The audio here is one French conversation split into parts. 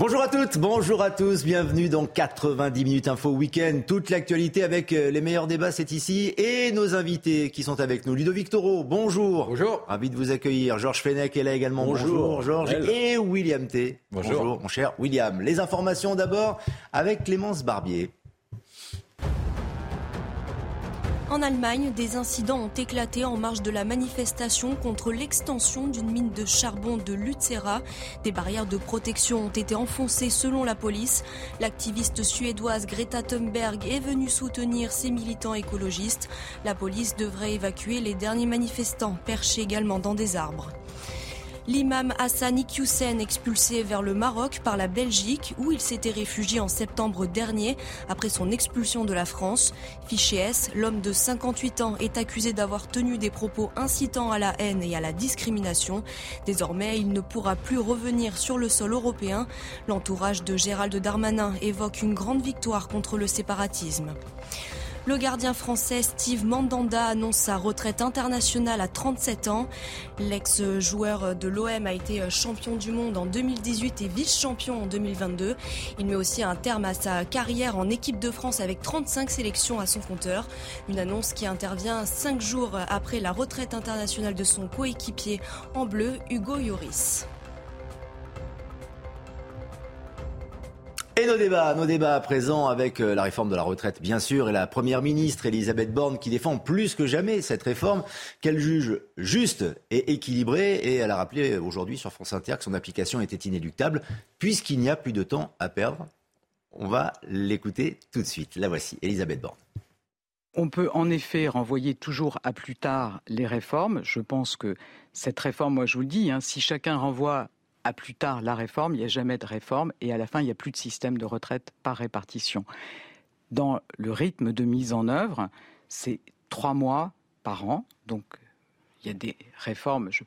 Bonjour à toutes, bonjour à tous, bienvenue dans 90 minutes info week-end. Toute l'actualité avec euh, les meilleurs débats, c'est ici. Et nos invités qui sont avec nous. Ludovic Toro, bonjour. Bonjour. Ravi de vous accueillir. Georges Fenech est là également. Bonjour. Georges. Et William T. Bonjour. mon cher William. Les informations d'abord avec Clémence Barbier. En Allemagne, des incidents ont éclaté en marge de la manifestation contre l'extension d'une mine de charbon de Lutzera. Des barrières de protection ont été enfoncées selon la police. L'activiste suédoise Greta Thunberg est venue soutenir ces militants écologistes. La police devrait évacuer les derniers manifestants perchés également dans des arbres. L'imam Hassan Iqiyoussen expulsé vers le Maroc par la Belgique où il s'était réfugié en septembre dernier après son expulsion de la France. Fiché S, l'homme de 58 ans est accusé d'avoir tenu des propos incitant à la haine et à la discrimination. Désormais, il ne pourra plus revenir sur le sol européen. L'entourage de Gérald Darmanin évoque une grande victoire contre le séparatisme. Le gardien français Steve Mandanda annonce sa retraite internationale à 37 ans. L'ex-joueur de l'OM a été champion du monde en 2018 et vice-champion en 2022. Il met aussi un terme à sa carrière en équipe de France avec 35 sélections à son compteur. Une annonce qui intervient cinq jours après la retraite internationale de son coéquipier en bleu, Hugo Lloris. Et nos débats, nos débats à présent avec euh, la réforme de la retraite, bien sûr, et la première ministre Elisabeth Borne qui défend plus que jamais cette réforme qu'elle juge juste et équilibrée. Et elle a rappelé aujourd'hui sur France Inter que son application était inéluctable puisqu'il n'y a plus de temps à perdre. On va l'écouter tout de suite. La voici, Elisabeth Borne. On peut en effet renvoyer toujours à plus tard les réformes. Je pense que cette réforme, moi je vous le dis, hein, si chacun renvoie à plus tard la réforme, il n'y a jamais de réforme et à la fin, il n'y a plus de système de retraite par répartition. Dans le rythme de mise en œuvre, c'est trois mois par an. Donc, il y a des réformes. Je,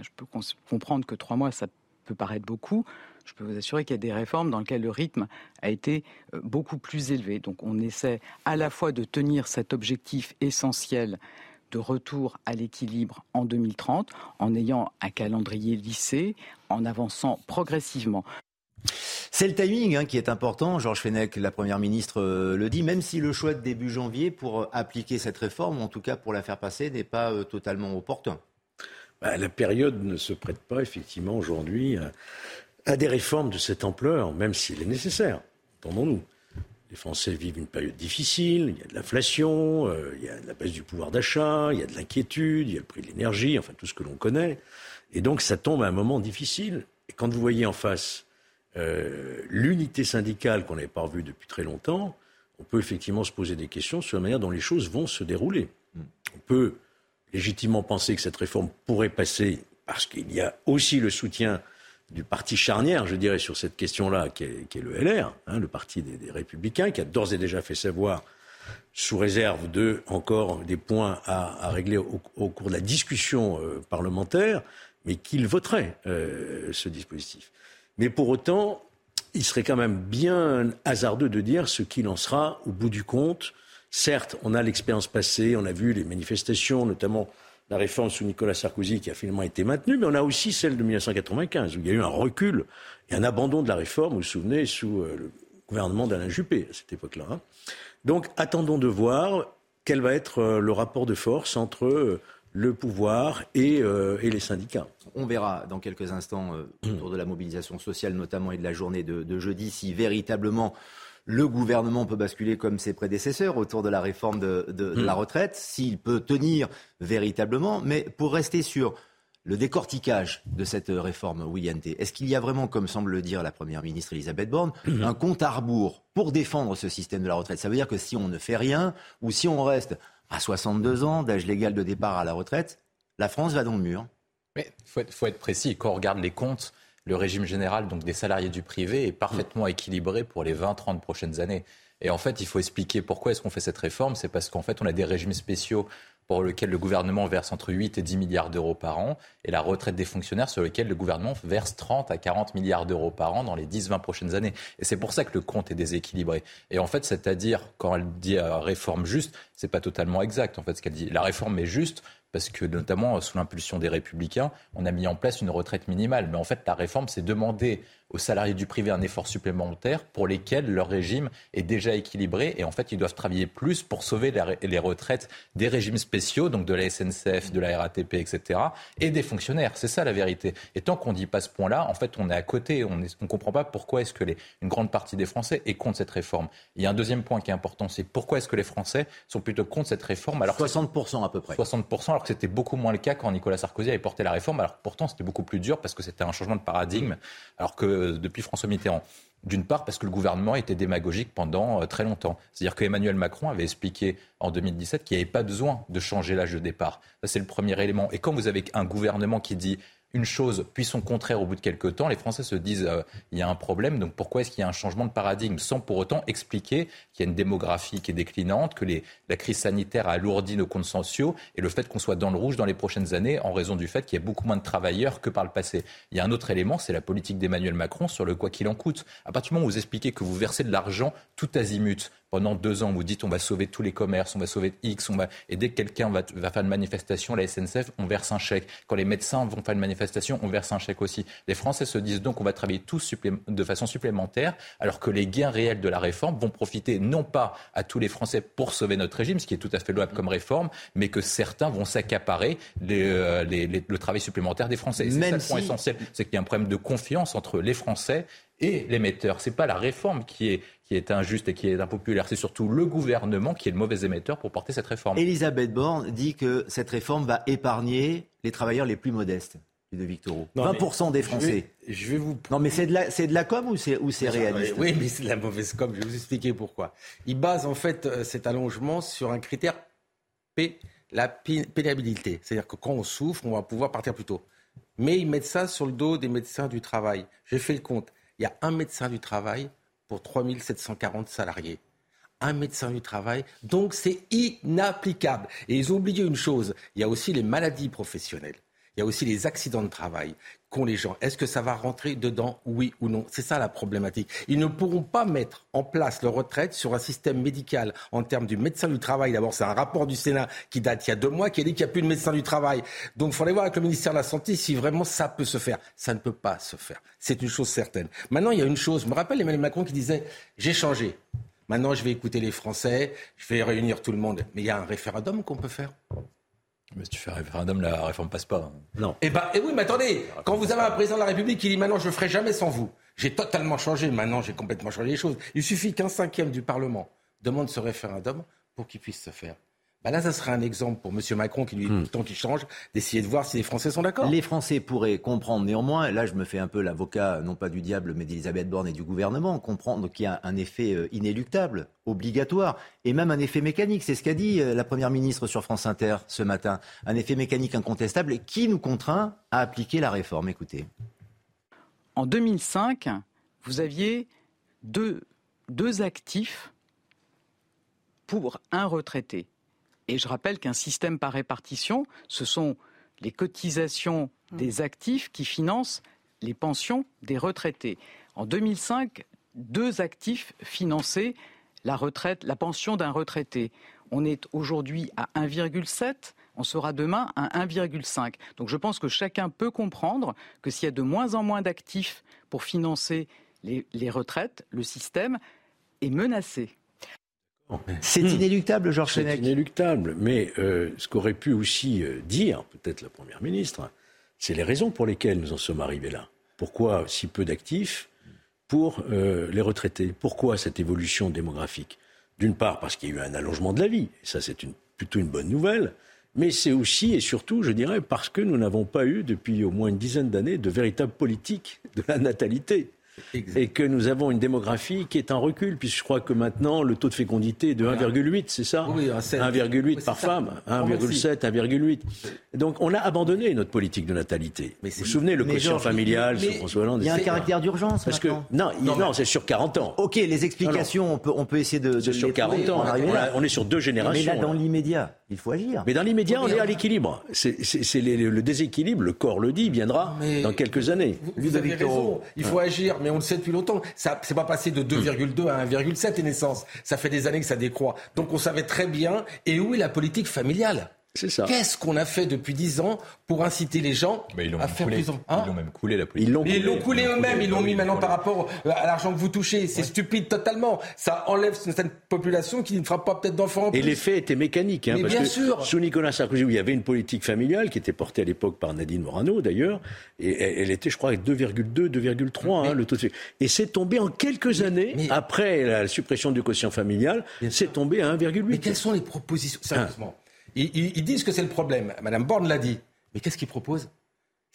je peux comprendre que trois mois, ça peut paraître beaucoup. Je peux vous assurer qu'il y a des réformes dans lesquelles le rythme a été euh, beaucoup plus élevé. Donc, on essaie à la fois de tenir cet objectif essentiel de retour à l'équilibre en 2030 en ayant un calendrier lissé, en avançant progressivement. C'est le timing hein, qui est important. Georges Fenech, la Première ministre, euh, le dit, même si le choix de début janvier pour euh, appliquer cette réforme, ou en tout cas pour la faire passer, n'est pas euh, totalement opportun. Bah, la période ne se prête pas effectivement aujourd'hui à des réformes de cette ampleur, même si elle est nécessaire, entendons-nous. Les Français vivent une période difficile, il y a de l'inflation, euh, il y a de la baisse du pouvoir d'achat, il y a de l'inquiétude, il y a le prix de l'énergie, enfin tout ce que l'on connaît. Et donc ça tombe à un moment difficile. Et quand vous voyez en face euh, l'unité syndicale qu'on n'avait pas revue depuis très longtemps, on peut effectivement se poser des questions sur la manière dont les choses vont se dérouler. On peut légitimement penser que cette réforme pourrait passer parce qu'il y a aussi le soutien du parti charnière, je dirais, sur cette question-là, qui, est, le LR, hein, le parti des, Républicains, qui a d'ores et déjà fait savoir, sous réserve de encore des points à, régler au, cours de la discussion euh, parlementaire, mais qu'il voterait euh, ce dispositif. Mais pour autant, il serait quand même bien hasardeux de dire ce qu'il en sera au bout du compte. Certes, on a l'expérience passée, on a vu les manifestations, notamment la réforme sous Nicolas Sarkozy qui a finalement été maintenue, mais on a aussi celle de 1995 où il y a eu un recul et un abandon de la réforme, vous vous souvenez, sous euh, le gouvernement d'Alain Juppé à cette époque-là. Hein. Donc attendons de voir quel va être euh, le rapport de force entre euh, le pouvoir et, les syndicats. On verra dans quelques instants autour de la mobilisation sociale notamment et de la journée de jeudi si véritablement le gouvernement peut basculer comme ses prédécesseurs autour de la réforme de, la hmm. retraite, s'il peut tenir véritablement. Mais pour rester sur le décortiquage de cette réforme William est-ce qu'il y a vraiment, comme semble le dire la Première ministre Elisabeth Borne, hmm. un compte à rebours pour défendre ce système de la retraite? Ça veut dire que si on ne fait rien, ou si on reste à 62 ans, d'âge légal de départ à la retraite, la France va dans le mur Mais il faut, être précis. Quand on regarde les comptes, le régime général donc des salariés du privé est parfaitement équilibré pour les 20-30 prochaines années. Et en fait, il faut expliquer pourquoi est-ce qu'on fait cette réforme. C'est parce qu'en fait, on a des régimes spéciaux pour lesquels le gouvernement verse entre 8 et 10 milliards d'euros par an, et la retraite des fonctionnaires sur lesquels le gouvernement verse 30 à 40 milliards d'euros par an dans les 10-20 prochaines années. Et c'est pour ça que le compte est déséquilibré. Et en fait, c'est-à-dire, quand elle dit euh, réforme juste, c'est pas totalement exact, en fait, ce qu'elle dit. La réforme est juste parce que notamment sous l'impulsion des républicains, on a mis en place une retraite minimale. Mais en fait, la réforme, c'est demander aux salariés du privé un effort supplémentaire pour lesquels leur régime est déjà équilibré et en fait ils doivent travailler plus pour sauver les retraites des régimes spéciaux, donc de la SNCF, de la RATP, etc. et des fonctionnaires. C'est ça la vérité. Et tant qu'on ne dit pas ce point-là, en fait on est à côté, on ne comprend pas pourquoi est-ce que les, une grande partie des Français est contre cette réforme. Il y a un deuxième point qui est important, c'est pourquoi est-ce que les Français sont plutôt contre cette réforme alors 60% à peu près. 60% alors que c'était beaucoup moins le cas quand Nicolas Sarkozy avait porté la réforme, alors pourtant c'était beaucoup plus dur parce que c'était un changement de paradigme, alors que euh, depuis François Mitterrand. D'une part, parce que le gouvernement était démagogique pendant euh, très longtemps. C'est-à-dire que Emmanuel Macron avait expliqué en 2017 qu'il n'y avait pas besoin de changer l'âge de départ. C'est le premier élément. Et quand vous avez un gouvernement qui dit une chose puis son contraire au bout de quelques temps, les Français se disent euh, il y a un problème, donc pourquoi est-ce qu'il y a un changement de paradigme sans pour autant expliquer qu'il y a une démographie qui est déclinante, que la crise sanitaire a alourdi nos comptes et le fait qu'on soit dans le rouge dans les prochaines années en raison du fait qu'il y a beaucoup moins de travailleurs que par le passé. Il y a un autre élément, c'est la politique d'Emmanuel Macron sur le quoi qu'il en coûte. À partir du moment où vous expliquez que vous versez de l'argent tout azimut, pendant deux ans, vous dites on va sauver tous les commerces, on va sauver X, on va... et dès que quelqu'un va, va, faire une manifestation, la SNCF, on verse un chèque. Quand les médecins vont faire une manifestation, on verse un chèque aussi. Les Français se disent donc on va travailler tous de façon supplémentaire, alors que les gains réels de la réforme vont profiter non pas à tous les Français pour sauver notre régime, ce qui est tout à fait louable comme réforme, mais que certains vont s'accaparer euh, le travail supplémentaire des Français. C'est ça le point essentiel, c'est qu'il y a un problème de confiance entre les Français et l'émetteur. Ce n'est pas la réforme qui est, qui est injuste et qui est impopulaire, c'est surtout le gouvernement qui est le mauvais émetteur pour porter cette réforme. Elisabeth Borne dit que cette réforme va épargner les travailleurs les plus modestes de Victor 20% des Français. Je vais, vous... Non, mais c'est de, la, c'est de la com ou c'est, ou c'est réaliste? Oui, mais c'est de la mauvaise com. Je vais vous expliquer pourquoi. Il base en fait euh, cet allongement sur un critère P, la pénibilité. C'est-à-dire que quand on souffre, on va pouvoir partir plus tôt. Mais ils mettent ça sur le dos des médecins du travail. J'ai fait le compte il y a un médecin du travail pour 3740 salariés. Un médecin du travail, donc c'est inapplicable. Et ils ont oublié une chose, il y a aussi les maladies professionnelles. Il y a aussi les accidents de travail les gens. Est-ce que ça va rentrer dedans, oui ou non? C'est ça la problématique. Ils ne pourront pas mettre en place leur retraite sur un système médical en termes du médecin du travail. D'abord, c'est un rapport du Sénat qui date il y a deux mois qui a dit qu'il n'y a plus de médecin du travail. Donc, il faudrait voir avec le ministère de la Santé si vraiment ça peut se faire. Ça ne peut pas se faire. C'est une chose certaine. Maintenant, il y a une chose. Je me rappelle Emmanuel Macron qui disait J'ai changé. Maintenant, je vais écouter les Français, je vais réunir tout le monde. Mais il y a un référendum qu'on peut faire. Mais si tu fais un référendum, la réforme passe pas. Non. Eh ben, et oui, mais attendez, quand vous avez un président de la République qui dit maintenant je ne ferai jamais sans vous, j'ai totalement changé, maintenant j'ai complètement changé les choses. Il suffit qu'un cinquième du Parlement demande ce référendum pour qu'il puisse se faire. Bah là, ça serait un exemple pour M. Macron, qui lui dit hmm. tout le temps qu'il change, d'essayer de voir si les Français sont d'accord. Les Français pourraient comprendre néanmoins, là je me fais un peu l'avocat, non pas du diable, mais d'Elisabeth Borne et du gouvernement, comprendre qu'il y a un effet euh, inéluctable, obligatoire, et même un effet mécanique. C'est ce qu'a dit euh, la Première ministre sur France Inter ce matin. Un effet mécanique incontestable qui nous contraint à appliquer la réforme. Écoutez. En 2005, vous aviez deux, deux actifs pour un retraité. Et je rappelle qu'un système par répartition, ce sont les cotisations mmh. des actifs qui financent les pensions des retraités. En 2005, deux actifs finançaient la retraite, la pension d'un retraité. On est aujourd'hui à 1,7, on sera demain à 1,5. Donc je pense que chacun peut comprendre que s'il y a de moins en moins d'actifs pour financer les retraites, le système est menacé. C'est hmm. inéluctable, Georges C'est inéluctable, mais euh, ce qu'aurait pu aussi euh, dire, peut-être la Première ministre, c'est les raisons pour lesquelles nous en sommes arrivés là. Pourquoi si peu d'actifs pour euh, les retraités? Pourquoi cette évolution démographique? D'une part, parce qu'il y a eu un allongement de la vie, et ça c'est plutôt une bonne nouvelle, mais c'est aussi et surtout, je dirais, parce que nous n'avons pas eu depuis au moins une dizaine d'années de véritable politique de la natalité. Et que nous avons une démographie qui est en recul, puisque je crois que maintenant le taux de fécondité est de 1,8, c'est ça Oui, 1,8 par femme, 1,7, 1,8. Donc on a abandonné notre politique de natalité. vous vous souvenez, le quotient familial sous François Hollande Il y a un caractère d'urgence Parce que non, non, c'est sur 40 ans. Ok, les explications, on peut, on peut essayer de. de sur 40 ans. On, est sur deux générations. Mais là, dans l'immédiat, il faut agir. Mais dans l'immédiat, on est à l'équilibre. C'est le déséquilibre, le corps le dit, viendra dans quelques années. Vous, avez raison. Il faut agir, mais on le sait depuis longtemps. Ça, c'est pas passé de 2,2 à 1,7 les naissances. Ça fait des années que ça décroît. Donc on savait très bien. Et où est la politique familiale c'est ça. Qu'est-ce qu'on a fait depuis dix ans pour inciter les gens à faire plus hein Ils l'ont même coulé la politique. Ils l'ont coulé, eux-mêmes. Ils l'ont mis maintenant par rapport à l'argent que vous touchez. C'est stupide totalement. Ça enlève une certaine population qui ne fera pas peut-être d'enfants. Et l'effet était mécanique. Hein, Mais parce bien que sûr. Sous Nicolas Sarkozy, où il y avait une politique familiale qui était portée à l'époque par Nadine Morano d'ailleurs, et elle était, je crois, à 2,2, 2,3 hein, le taux de... Et c'est tombé en quelques années après la suppression du quotient familial. C'est tombé à 1,8. Mais quelles sont les propositions? Sérieusement. Ils, disent que c'est le problème. Madame Borne l'a dit. Mais qu'est-ce qu'ils proposent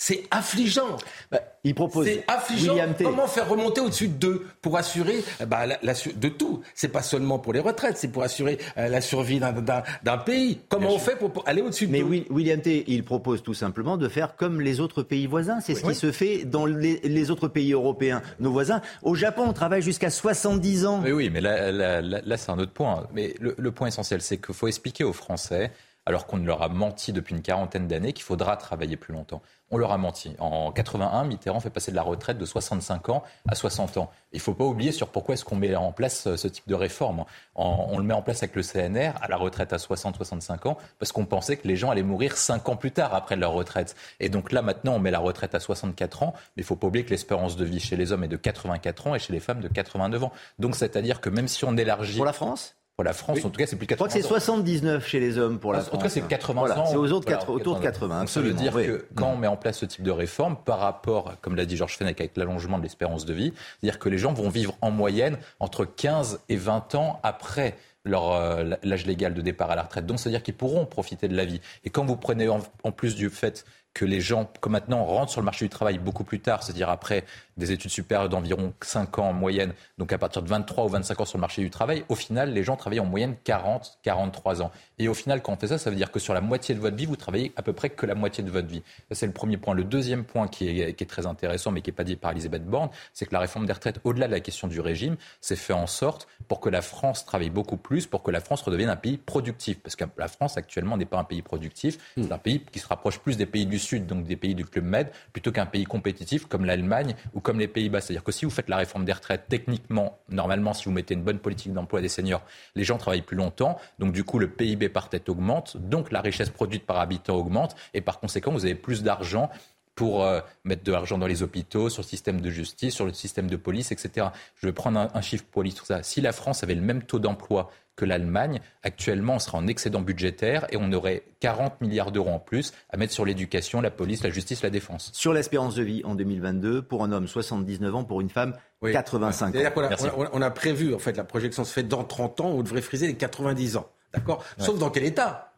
c'est affligeant. Bah, il propose. C'est affligeant. Comment faire remonter au-dessus de deux pour assurer bah, la, de tout. C'est pas seulement pour les retraites, c'est pour assurer euh, la survie d'un pays. Comment on fait pour, aller au-dessus de Mais oui, William T. Il propose tout simplement de faire comme les autres pays voisins. C'est ce qui se fait dans les, autres pays européens, nos voisins. Au Japon, on travaille jusqu'à 70 ans. Oui, oui, mais là, là, c'est un autre point. Mais le, le point essentiel, c'est qu'il faut expliquer aux Français alors qu'on leur a menti depuis une quarantaine d'années qu'il faudra travailler plus longtemps. On leur a menti. En 81, Mitterrand fait passer de la retraite de 65 ans à 60 ans. Il ne faut pas oublier sur pourquoi est-ce qu'on met en place ce type de réforme. on le met en place avec le CNR à la retraite à 60-65 ans parce qu'on pensait que les gens allaient mourir 5 ans plus tard après leur retraite. Et donc là, maintenant, on met la retraite à 64 ans, mais il ne faut pas oublier que l'espérance de vie chez les hommes est de 84 ans et chez les femmes de 89 ans. Donc c'est-à-dire que même si on élargit... Pour la France? Pour la France, en tout cas, c'est plus 80 Je crois que c'est 79 chez les hommes pour la France. En tout cas, c'est 80 ans. C'est aux autres autour de 80. Ça veut dire que quand on met en place ce type de réforme, par rapport, comme l'a dit Georges Fenech, avec l'allongement de l'espérance de vie, c'est-à-dire que les gens vont vivre en moyenne entre 15 et 20 ans après leur euh, l'âge légal de départ à la retraite. Donc, c'est-à-dire qu'ils pourront profiter de la vie. Et quand vous prenez en plus du fait que les gens, comme maintenant, rentrent sur le marché du travail beaucoup plus tard, c'est-à-dire après des études supérieures d'environ 5 ans en moyenne, donc à partir de 23 ou 25 ans sur le marché du travail, au final, les gens travaillent en moyenne 40, 43 ans. Et au final, quand on fait ça, ça veut dire que sur la moitié de votre vie, vous travaillez à peu près que la moitié de votre vie. Ça, c'est le premier point. Le deuxième point qui est, qui est très intéressant, mais qui n'est pas dit par Elisabeth Borne, c'est que la réforme des retraites, au-delà de la question du régime, c'est fait en sorte pour que la France travaille beaucoup plus, pour que la France redevienne un pays productif. Parce que la France, actuellement, n'est pas un pays productif. C'est un pays qui se rapproche plus des pays du Sud, donc des pays du Club Med, plutôt qu'un pays compétitif comme l'Allemagne ou comme les Pays-Bas. C'est-à-dire que si vous faites la réforme des retraites, techniquement, normalement, si vous mettez une bonne politique d'emploi des seniors, les gens travaillent plus longtemps. Donc, du coup, le PIB par tête augmente. Donc, la richesse produite par habitant augmente. Et par conséquent, vous avez plus d'argent pour euh, mettre de l'argent dans les hôpitaux, sur le système de justice, sur le système de police, etc. Je vais prendre un, un chiffre pour illustrer ça. Si la France avait le même taux d'emploi que l'Allemagne. Actuellement, on sera en excédent budgétaire et on aurait 40 milliards d'euros en plus à mettre sur l'éducation, la police, la justice, la défense. Sur l'espérance de vie en 2022, pour un homme 79 ans, pour une femme 85 ans. On a, on a, prévu, en fait, la projection se fait dans 30 ans, on devrait friser les 90 ans. D'accord? Sauf dans quel état?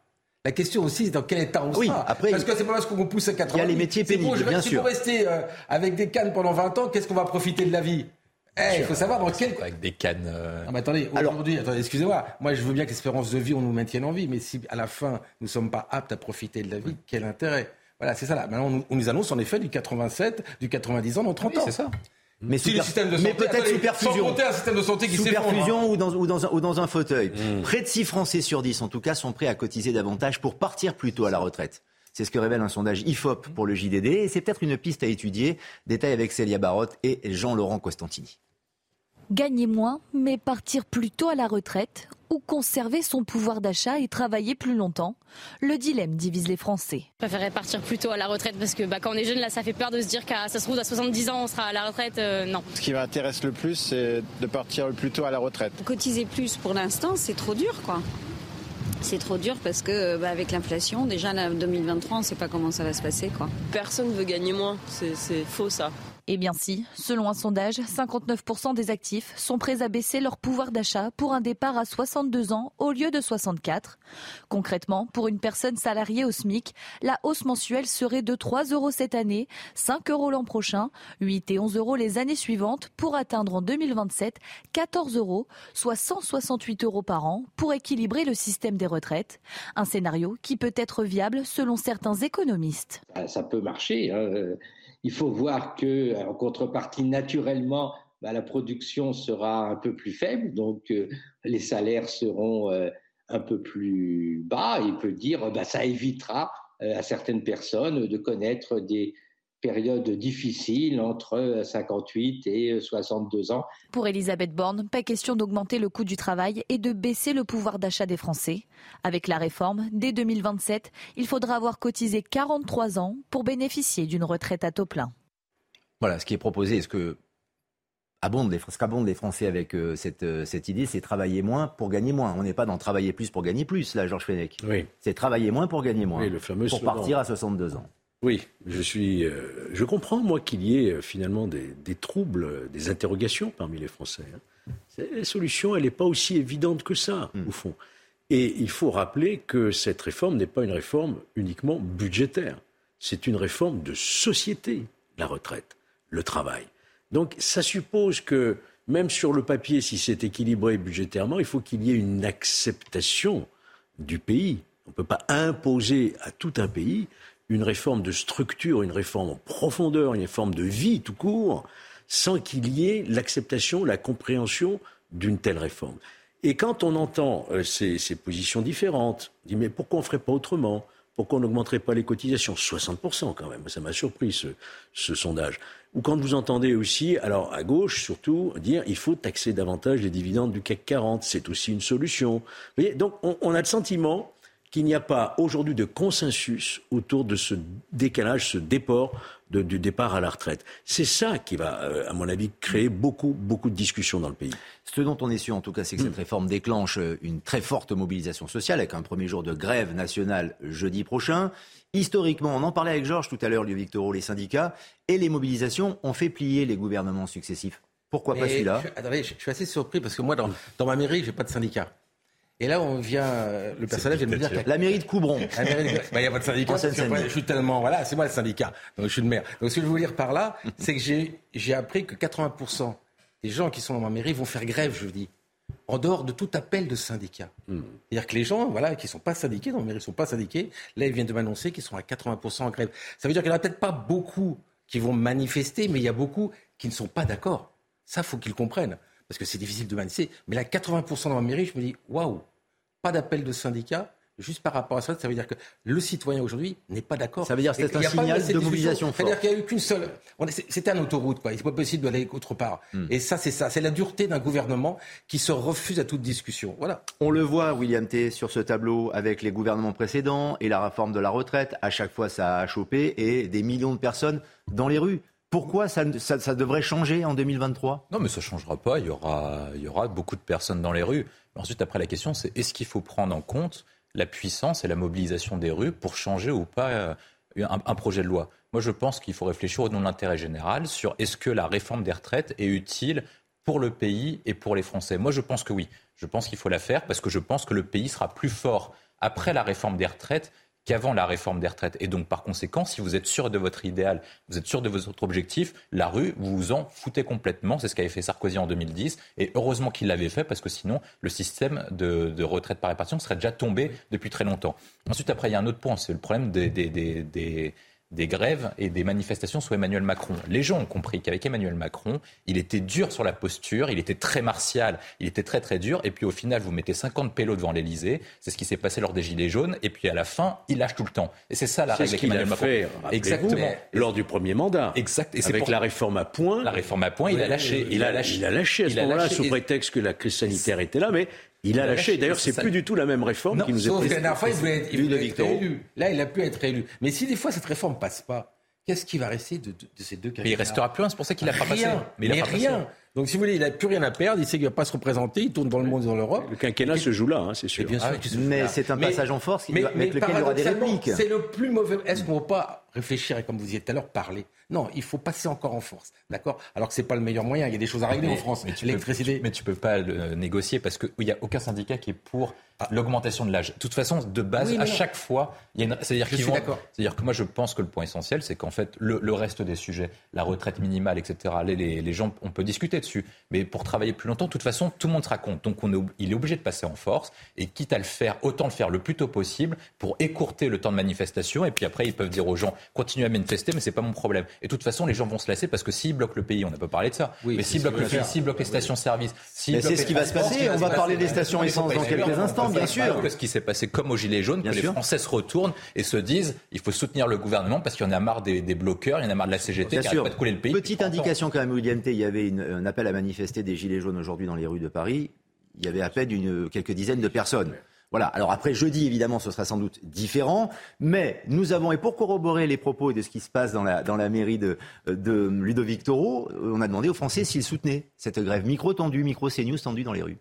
La question aussi, c'est dans quel état on oui, sera. Après, parce que c'est pas parce qu'on vous pousse à 80 Il y a les métiers pénibles, bien si sûr. Si vous restez euh, avec des cannes pendant 20 ans, qu'est-ce qu'on va profiter de la vie? Eh, il faut savoir dans quel. Avec des cannes. Euh... Non, mais attendez, aujourd'hui, excusez-moi, moi je veux bien que l'espérance de vie, on nous maintienne en vie, mais si à la fin, nous ne sommes pas aptes à profiter de la vie, quel intérêt? Voilà, c'est ça là. Maintenant, on nous annonce en effet du 87, du 90 ans dans 30 ans. C'est ça. Mais, super... mais peut-être superfusion. un système de santé qui Superfusion ou, dans, ou, dans un, ou dans un fauteuil. Mmh. Près de 6 Français sur 10, en tout cas, sont prêts à cotiser davantage pour partir plus tôt à la retraite. C'est ce que révèle un sondage IFOP pour le JDD. Et c'est peut-être une piste à étudier. Détail avec Célia Barotte et Jean-Laurent Costantini. Gagner moins, mais partir plus tôt à la retraite ou conserver son pouvoir d'achat et travailler plus longtemps Le dilemme divise les Français. Je préférerais partir plus tôt à la retraite parce que bah, quand on est jeune, là, ça fait peur de se dire qu'à ça se trouve à 70 ans, on sera à la retraite. Euh, non. Ce qui m'intéresse le plus, c'est de partir plus tôt à la retraite. Cotiser plus pour l'instant, c'est trop dur, quoi. C'est trop dur parce que bah, avec l'inflation, déjà en 2023, on ne sait pas comment ça va se passer. Quoi. Personne ne veut gagner moins, c'est faux ça. Eh bien si, selon un sondage, 59% des actifs sont prêts à baisser leur pouvoir d'achat pour un départ à 62 ans au lieu de 64. Concrètement, pour une personne salariée au SMIC, la hausse mensuelle serait de 3 euros cette année, 5 euros l'an prochain, 8 et 11 euros les années suivantes pour atteindre en 2027 14 euros, soit 168 euros par an pour équilibrer le système des retraites. Un scénario qui peut être viable selon certains économistes. Ça peut marcher. Hein il faut voir que, en contrepartie, naturellement, bah, la production sera un peu plus faible, donc euh, les salaires seront euh, un peu plus bas. Il peut dire, bah, ça évitera euh, à certaines personnes de connaître des période difficile entre 58 et 62 ans. Pour Elisabeth Borne, pas question d'augmenter le coût du travail et de baisser le pouvoir d'achat des Français. Avec la réforme, dès 2027, il faudra avoir cotisé 43 ans pour bénéficier d'une retraite à taux plein. Voilà, ce qui est proposé, ce que abonde les, qu'abondent les Français avec euh, cette, euh, cette idée, c'est travailler moins pour gagner moins. On n'est pas dans travailler plus pour gagner plus, là, Georges Fenech. Oui. C'est travailler moins pour gagner moins. le fameux pour partir à 62 ans. Oui, je suis. Euh, je comprends moi qu'il y ait euh, finalement des, troubles, des interrogations parmi les Français. Hein. La solution, elle n'est pas aussi évidente que ça, hmm. au fond. Et il faut rappeler que cette réforme n'est pas une réforme uniquement budgétaire. C'est une réforme de société, la retraite, le travail. Donc ça suppose que même sur le papier, si c'est équilibré budgétairement, il faut qu'il y ait une acceptation du pays. On ne peut pas imposer à tout un pays une réforme de structure, une réforme en profondeur, une réforme de vie tout court, sans qu'il y ait l'acceptation, la compréhension d'une telle réforme. Et quand on entend euh, ces, positions différentes, on dit mais pourquoi on ne ferait pas autrement? Pourquoi on n'augmenterait pas les cotisations? 60% quand même, ça m'a surpris ce, sondage. Ou quand vous entendez aussi, alors à gauche surtout, dire il faut taxer davantage les dividendes du CAC 40, c'est aussi une solution. Vous voyez, donc on, on a le sentiment qu'il n'y a pas aujourd'hui de consensus autour de ce décalage, ce déport du départ à la retraite. C'est ça qui va, euh, à mon avis, créer beaucoup, beaucoup de discussions dans le pays. Ce dont on est sûr, en tout cas, c'est que cette réforme déclenche euh, une très forte mobilisation sociale avec un premier jour de grève nationale jeudi prochain. Historiquement, on en parlait avec Georges tout à l'heure, Lieu Victoro, les syndicats et les mobilisations ont fait plier les gouvernements successifs. Pourquoi pas celui-là? Attendez, je, suis assez surpris parce que moi, dans, dans ma mairie, j'ai pas de syndicat. Et là, on vient, euh, le personnage vient de me dire la mairie de Coubron. Il bah, n'y a pas de syndicat. je suis tellement, voilà, c'est moi le syndicat. Donc je suis le maire. Donc ce que je veux dire par là, c'est que j'ai appris que 80% des gens qui sont dans ma mairie vont faire grève, je dis, en dehors de tout appel de syndicat. Hmm. C'est-à-dire que les gens, voilà, qui ne sont pas syndiqués, dans ma mairie, ne sont pas syndiqués, là, ils viennent de m'annoncer qu'ils sont à 80% en grève. Ça veut dire qu'il n'y en a peut-être pas beaucoup qui vont manifester, mais il y a beaucoup qui ne sont pas d'accord. Ça, faut qu'ils comprennent. Parce que c'est difficile de manifester. Mais là, 80% dans ma mairie, je me dis, waouh, pas d'appel de syndicat. Juste par rapport à ça, ça veut dire que le citoyen aujourd'hui n'est pas d'accord. Ça veut dire que c'est un signal de mobilisation C'est-à-dire qu'il n'y a eu qu'une seule. C'était un autoroute, quoi. Il n'est pas possible d'aller autre part. Hmm. Et ça, c'est ça. C'est la dureté d'un gouvernement qui se refuse à toute discussion. Voilà. On le voit, William T, sur ce tableau avec les gouvernements précédents et la réforme de la retraite. À chaque fois, ça a chopé et des millions de personnes dans les rues. Pourquoi ça, devrait changer en 2023 Non, mais ça ne changera pas. Il y, aura, beaucoup de personnes dans les rues. Ensuite, après, la question, c'est est-ce qu'il faut prendre en compte la puissance et la mobilisation des rues pour changer ou pas euh, un, projet de loi? Moi, je pense qu'il faut réfléchir au nom de l'intérêt général sur est-ce que la réforme des retraites est utile pour le pays et pour les Français Moi, je pense que oui. Je pense qu'il faut la faire parce que je pense que le pays sera plus fort après la réforme des retraites qu'avant la réforme des retraites. Et donc, par conséquent, si vous êtes sûr de votre idéal, vous êtes sûr de votre objectif, la rue, vous vous en foutez complètement. C'est ce qu'avait fait Sarkozy en 2010. Et heureusement qu'il l'avait fait, parce que sinon, le système de, retraite par répartition serait déjà tombé depuis très longtemps. Ensuite, après, il y a un autre point, c'est le problème des, des, des des grèves et des manifestations sous Emmanuel Macron. Les gens ont compris qu'avec Emmanuel Macron, il était dur sur la posture, il était très martial, il était très très dur, et puis au final, vous mettez 50 pélos devant l'Elysée, c'est ce qui s'est passé lors des Gilets jaunes, et puis à la fin, il lâche tout le temps. Et c'est ça la règle avec Emmanuel Macron. Fait, Exactement. Lors du premier mandat. Exact. Et avec la réforme à point. La réforme à point, il a lâché. Il, a, lâché. Il a lâché à ce moment-là, sous prétexte que la crise sanitaire était là, mais il a lâché. D'ailleurs, c'est plus du tout la même réforme qui nous est présentée. La dernière fois, il voulait être, élu. Là, il a pu être élu. Mais si des fois cette réforme passe pas, Qu'est-ce qui va rester de, ces deux candidats Mais il restera plus un, c'est pour ça qu'il a pas rien, passé. Mais, il a rien. Donc, si vous voulez, il n'a plus rien à perdre, il sait qu'il ne va pas se représenter, il tourne dans le monde et dans l'Europe. Le quinquennat se joue là, hein, c'est sûr. bien sûr ah mais c'est un passage en force qui, avec lequel il y aura des répliques. C'est le plus mauvais. Est-ce qu'on ne va pas réfléchir et, comme vous disiez tout à l'heure, parler non, il faut passer encore en force, d'accord? Alors que c'est pas le meilleur moyen. Il y a des choses à régler en France. Mais tu L'électricité. Mais tu peux pas le négocier parce qu'il n'y a aucun syndicat qui est pour. L'augmentation de l'âge. De toute façon, de base, à chaque fois, il y a une. C'est-à-dire qu'ils vont. C'est-à-dire que moi, je pense que le point essentiel, c'est qu'en fait, le, reste des sujets, la retraite minimale, etc. Les, les, gens, on peut discuter dessus. Mais pour travailler plus longtemps, de toute façon, tout le monde se raconte. Donc, on est, il est obligé de passer en force. Et quitte à le faire, autant le faire le plus tôt possible pour écourter le temps de manifestation. Et puis après, ils peuvent dire aux gens, continuez à manifester, mais c'est pas mon problème. Et de toute façon, les gens vont se lasser parce que s'ils bloquent le pays, on n'a pas parlé de ça, mais s'ils bloquent le pays, s'ils bloquent les stations-service, c'est ce qui va se passer. On va parler des stations essence dans quelques instants, bien sûr. Ce qui s'est passé comme au Gilet jaune, que les Français se retournent et se disent il faut soutenir le gouvernement parce qu'il y en a marre des, bloqueurs, il y en a marre de la CGT qui pas de couler le pays. Petite indication quand même, William T. Il y avait un appel à manifester des Gilets jaunes aujourd'hui dans les rues de Paris. Il y avait à peine une, quelques dizaines de personnes. Voilà. Alors après jeudi, évidemment, ce sera sans doute différent. Mais nous avons, et pour corroborer les propos de ce qui se passe dans la, dans la mairie de, de Ludovic Toro, on a demandé aux Français s'ils soutenaient cette grève micro tendue, micro CNews tendue dans les rues.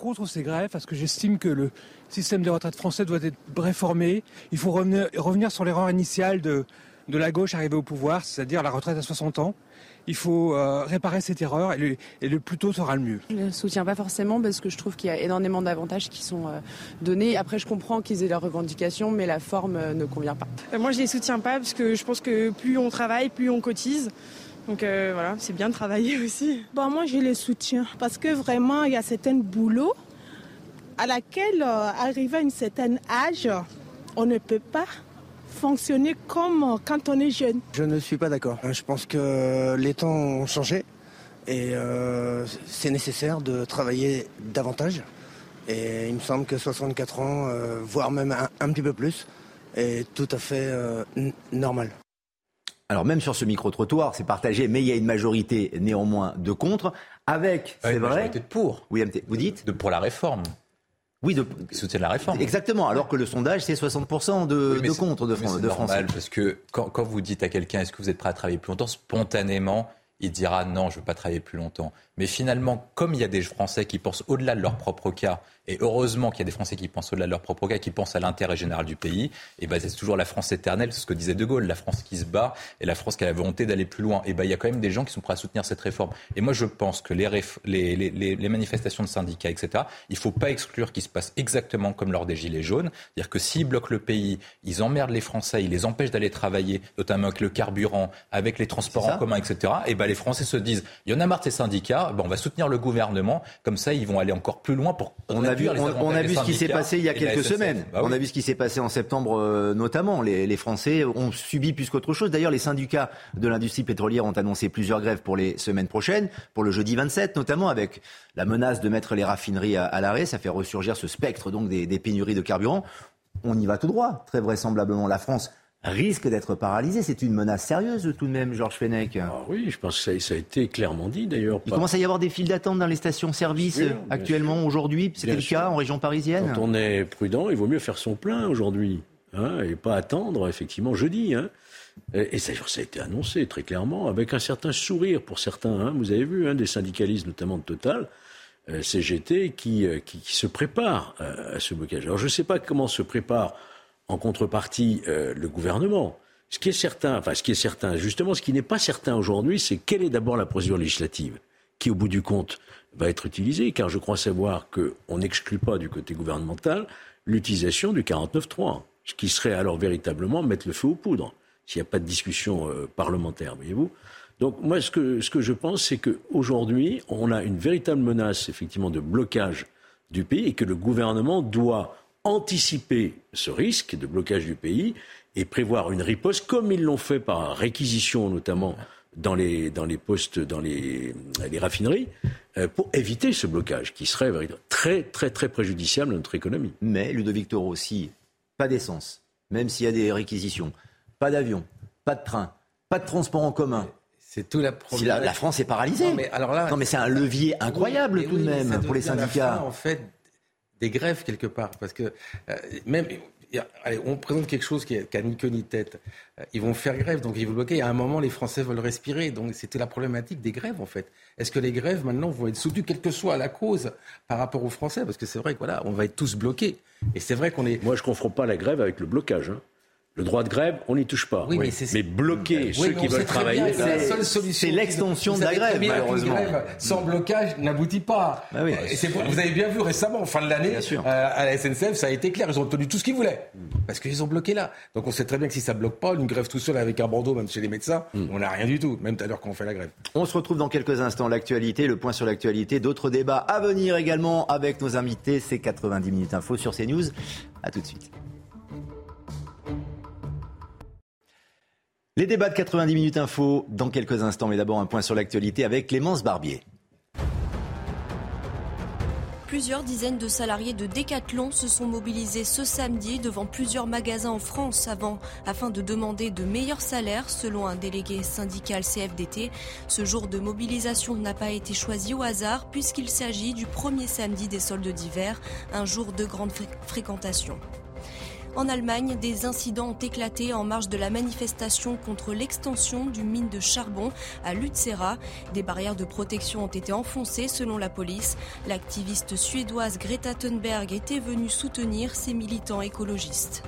Contre ces grèves parce que j'estime que le système de retraite français doit être réformé. Il faut revenir, revenir sur l'erreur initiale de, de la gauche arrivée au pouvoir, c'est-à-dire la retraite à 60 ans il faut euh, réparer cette erreur et le, plus tôt sera le mieux. Je ne le soutiens pas forcément parce que je trouve qu'il y a énormément d'avantages qui sont euh, donnés. Après, je comprends qu'ils aient leurs revendications, mais la forme euh, ne convient pas. Moi, je ne les soutiens pas parce que je pense que plus on travaille, plus on cotise. Donc voilà, c'est bien de travailler aussi. Bon, moi, je les soutiens parce que vraiment, il y a certains boulots à laquelle, arrivé à un certain âge, on ne peut pas fonctionner comme quand on est jeune. Je ne suis pas d'accord. Je pense que les temps ont changé et euh, c'est nécessaire de travailler davantage. Et il me semble que 64 ans, euh, voire même un, petit peu plus, est tout à fait euh, normal. Alors même sur ce micro-trottoir, c'est partagé, mais il y a une majorité néanmoins de contre, avec, c'est vrai... Majorité de pour. Oui, vous dites De pour la réforme. Oui, de soutien la réforme. Exactement. Alors que le sondage, c'est 60% de, de contre de, de Français. Parce que quand, quand vous dites à quelqu'un, est-ce que vous êtes prêt à travailler plus longtemps, spontanément, il dira non, je ne veux pas travailler plus longtemps. Mais finalement, comme il y a des Français qui pensent au-delà de leur propre cas et heureusement qu'il y a des Français qui pensent au-delà de leur propre cas, qui pensent à l'intérêt général du pays. Et ben, c'est toujours la France éternelle, c'est ce que disait De Gaulle, la France qui se bat et la France qui a la volonté d'aller plus loin. Et ben, il y a quand même des gens qui sont prêts à soutenir cette réforme. Et moi, je pense que les, les, les, les manifestations de syndicats, etc., il ne faut pas exclure qu'ils se passent exactement comme lors des Gilets jaunes. C'est-à-dire que s'ils bloquent le pays, ils emmerdent les Français, ils les empêchent d'aller travailler, notamment avec le carburant, avec les transports en commun, etc. Et ben, les Français se disent, il y en a marre de ces syndicats, ben, on va soutenir le gouvernement. Comme ça, ils vont aller encore plus loin pour on a vu, on, a vu ce qui s'est passé il y a quelques semaines. Bah on a vu ce qui s'est passé en septembre euh, notamment. Les, Français ont subi plus qu'autre chose. D'ailleurs, les syndicats de l'industrie pétrolière ont annoncé plusieurs grèves pour les semaines prochaines, pour le jeudi 27 notamment, avec la menace de mettre les raffineries à, l'arrêt. Ça fait ressurgir ce spectre donc des, des pénuries de carburant. On y va tout droit, très vraisemblablement. La France risque d'être paralysé. C'est une menace sérieuse tout de même, Georges Fenech. Ah oui, je pense que ça, a été clairement dit d'ailleurs. Il commence à y avoir des files d'attente dans les stations-service actuellement, aujourd'hui. C'était le cas en région parisienne Quand on est prudent, il vaut mieux faire son plein aujourd'hui hein, et pas attendre effectivement jeudi. Hein. Et, ça, ça, a été annoncé très clairement, avec un certain sourire pour certains. Hein. Vous avez vu, des syndicalistes, notamment de Total, euh, CGT, qui, euh, qui, qui, se préparent euh, à ce blocage. Alors je ne sais pas comment se prépare en contrepartie euh, le gouvernement. Ce qui est certain, enfin ce qui est certain, justement, ce qui n'est pas certain aujourd'hui, c'est quelle est d'abord la procédure législative qui, au bout du compte, va être utilisée, car je crois savoir qu'on n'exclut pas du côté gouvernemental l'utilisation du 49.3, ce qui serait alors véritablement mettre le feu aux poudres, s'il n'y a pas de discussion euh, parlementaire, voyez-vous. Donc moi, ce que, ce que je pense, c'est qu'aujourd'hui, on a une véritable menace, effectivement, de blocage du pays et que le gouvernement doit anticiper ce risque de blocage du pays et prévoir une riposte, comme ils l'ont fait par réquisition notamment dans les, dans les postes, dans les, les raffineries, euh, pour éviter ce blocage qui serait très, très, très préjudiciable à notre économie. Mais, Ludovic Toro, aussi, pas d'essence, même s'il y a des réquisitions, pas d'avion, pas de train, pas de transport en commun. C'est tout la si la, France est paralysée. Non, mais, alors là, non, mais c'est un levier incroyable tout de même pour les syndicats. en fait, des grèves quelque part. Parce que euh, même on présente quelque chose qui n'a ni queue ni tête. Euh, ils vont faire grève, donc ils vont bloquer. À un moment, les Français veulent respirer. Donc c'était la problématique des grèves, en fait. Est-ce que les grèves, maintenant, vont être soutenues, quelle que soit la cause, par rapport aux Français? Parce que c'est vrai que voilà, on va être tous bloqués. Et c'est vrai qu'on est. Moi, je ne confonds pas la grève avec le blocage. Hein. Le droit de grève, on n'y touche pas. mais, bloquer ceux qui veulent travailler, c'est l'extension de la grève, malheureusement. Grève sans blocage n'aboutit pas. Bah oui. vous avez bien vu récemment, en fin de l'année, euh, à la SNCF, ça a été clair. Ils ont obtenu tout ce qu'ils voulaient. Parce qu'ils ont bloqué là. Donc on sait très bien que si ça bloque pas, une grève tout seul avec un bandeau, même chez les médecins, hmm. on n'a rien du tout. Même tout à l'heure quand on fait la grève. On se retrouve dans quelques instants. L'actualité, le point sur l'actualité. D'autres débats à venir également avec nos invités. C'est 90 minutes info sur CNews. À tout de suite. Les débats de 90 minutes info dans quelques instants, mais d'abord un point sur l'actualité avec Clémence Barbier. Plusieurs dizaines de salariés de Decathlon se sont mobilisés ce samedi devant plusieurs magasins en France avant, afin de demander de meilleurs salaires selon un délégué syndical CFDT. Ce jour de mobilisation n'a pas été choisi au hasard puisqu'il s'agit du premier samedi des soldes d'hiver, un jour de grande fréquentation. En Allemagne, des incidents ont éclaté en marge de la manifestation contre l'extension du mine de charbon à Lutzera. Des barrières de protection ont été enfoncées selon la police. L'activiste suédoise Greta Thunberg était venue soutenir ces militants écologistes.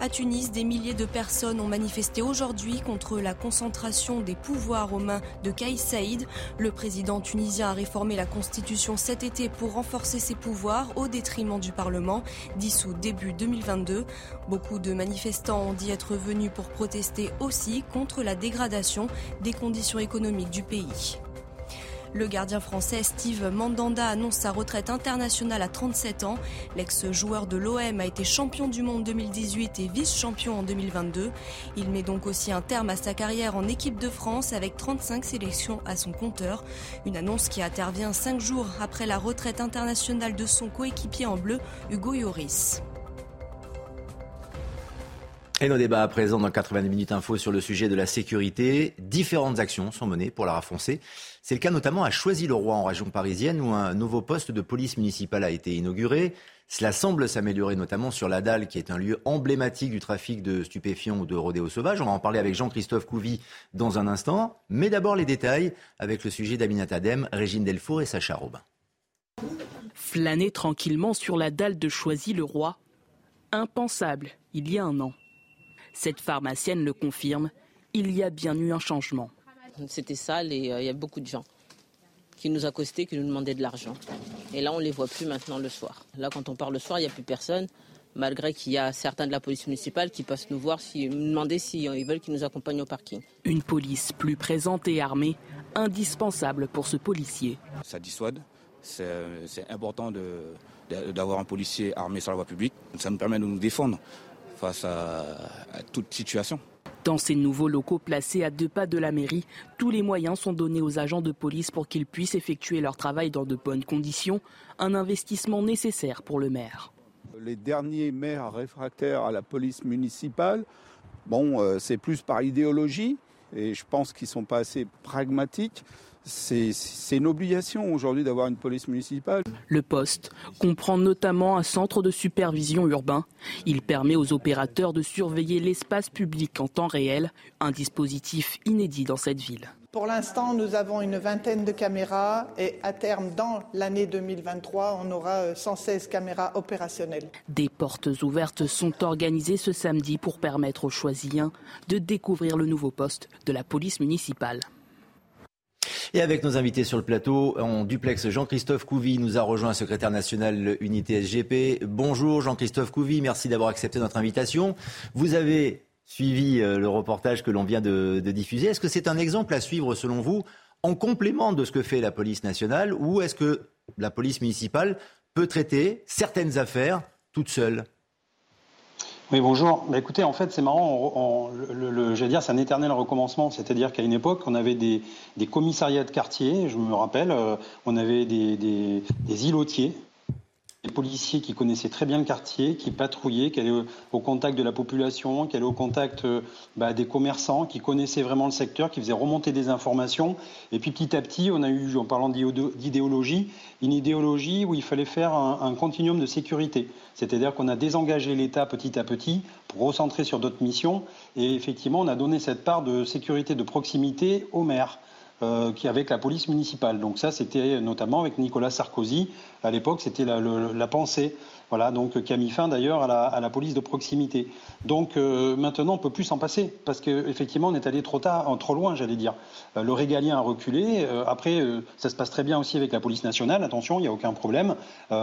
À Tunis, des milliers de personnes ont manifesté aujourd'hui contre la concentration des pouvoirs aux mains de Kais Saïd. Le président tunisien a réformé la constitution cet été pour renforcer ses pouvoirs au détriment du Parlement, dissous début 2022. Beaucoup de manifestants ont dit être venus pour protester aussi contre la dégradation des conditions économiques du pays. Le gardien français Steve Mandanda annonce sa retraite internationale à 37 ans. L'ex-joueur de l'OM a été champion du monde 2018 et vice-champion en 2022. Il met donc aussi un terme à sa carrière en équipe de France avec 35 sélections à son compteur. Une annonce qui intervient cinq jours après la retraite internationale de son coéquipier en bleu, Hugo Yoris. Nos débats à présent dans 90 minutes info sur le sujet de la sécurité. Différentes actions sont menées pour la rafoncer. C'est le cas notamment à Choisy-le-Roi en région parisienne où un nouveau poste de police municipale a été inauguré. Cela semble s'améliorer notamment sur la Dalle qui est un lieu emblématique du trafic de stupéfiants ou de rodéo sauvage. On va en parler avec Jean-Christophe Couvi dans un instant. Mais d'abord les détails avec le sujet d'Aminata Dem, Régine Delfour et Sacha Robin. Flâner tranquillement sur la dalle de Choisy-le-Roi, impensable il y a un an. Cette pharmacienne le confirme, il y a bien eu un changement. C'était sale et euh, il y a beaucoup de gens qui nous accostaient, qui nous demandaient de l'argent. Et là, on ne les voit plus maintenant le soir. Là, quand on part le soir, il n'y a plus personne, malgré qu'il y a certains de la police municipale qui passent nous voir, si, nous demander s'ils euh, veulent qu'ils nous accompagnent au parking. Une police plus présente et armée, indispensable pour ce policier. Ça dissuade. C'est euh, important d'avoir un policier armé sur la voie publique. Ça nous permet de nous défendre face à, toute situation. Dans ces nouveaux locaux placés à deux pas de la mairie, tous les moyens sont donnés aux agents de police pour qu'ils puissent effectuer leur travail dans de bonnes conditions, un investissement nécessaire pour le maire. Les derniers maires réfractaires à la police municipale, bon, euh, c'est plus par idéologie, et je pense qu'ils ne sont pas assez pragmatiques c'est une obligation aujourd'hui d'avoir une police municipale. Le poste comprend notamment un centre de supervision urbain. Il permet aux opérateurs de surveiller l'espace public en temps réel, un dispositif inédit dans cette ville. Pour l'instant, nous avons une vingtaine de caméras et à terme, dans l'année 2023, on aura 116 caméras opérationnelles. Des portes ouvertes sont organisées ce samedi pour permettre aux choisiens de découvrir le nouveau poste de la police municipale. Et avec nos invités sur le plateau, en duplex, Jean-Christophe Couvi nous a rejoint, secrétaire national Unité SGP. Bonjour Jean-Christophe Couvi, merci d'avoir accepté notre invitation. Vous avez suivi euh, le reportage que l'on vient de, diffuser. Est-ce que c'est un exemple à suivre selon vous en complément de ce que fait la police nationale ou est-ce que la police municipale peut traiter certaines affaires toute seule? Oui, bonjour. Bah, écoutez, en fait, c'est marrant. le, dire, c'est un éternel recommencement. C'est-à-dire qu'à une époque, on avait des, commissariats de quartier. Je me rappelle, euh, on avait des, des, îlotiers. Des policiers qui connaissaient très bien le quartier, qui patrouillaient, qui allaient au, contact de la population, qui allaient au contact euh, bah, des commerçants, qui connaissaient vraiment le secteur, qui faisaient remonter des informations. Et puis petit à petit, on a eu, en parlant d'idéologie, une idéologie où il fallait faire un, un continuum de sécurité. C'est-à-dire qu'on a désengagé l'État petit à petit pour recentrer sur d'autres missions. Et effectivement, on a donné cette part de sécurité de proximité aux maires. Euh, avec la police municipale. Donc ça, c'était notamment avec Nicolas Sarkozy. À l'époque, c'était la, pensée. Voilà, donc qui a mis fin d'ailleurs à la, police de proximité. Donc euh, maintenant, on peut plus s'en passer parce qu'effectivement, on est allé trop tard, trop loin, j'allais dire. Euh, le régalien a reculé. après, ça se passe très bien aussi avec la police nationale. Attention, il n'y a aucun problème.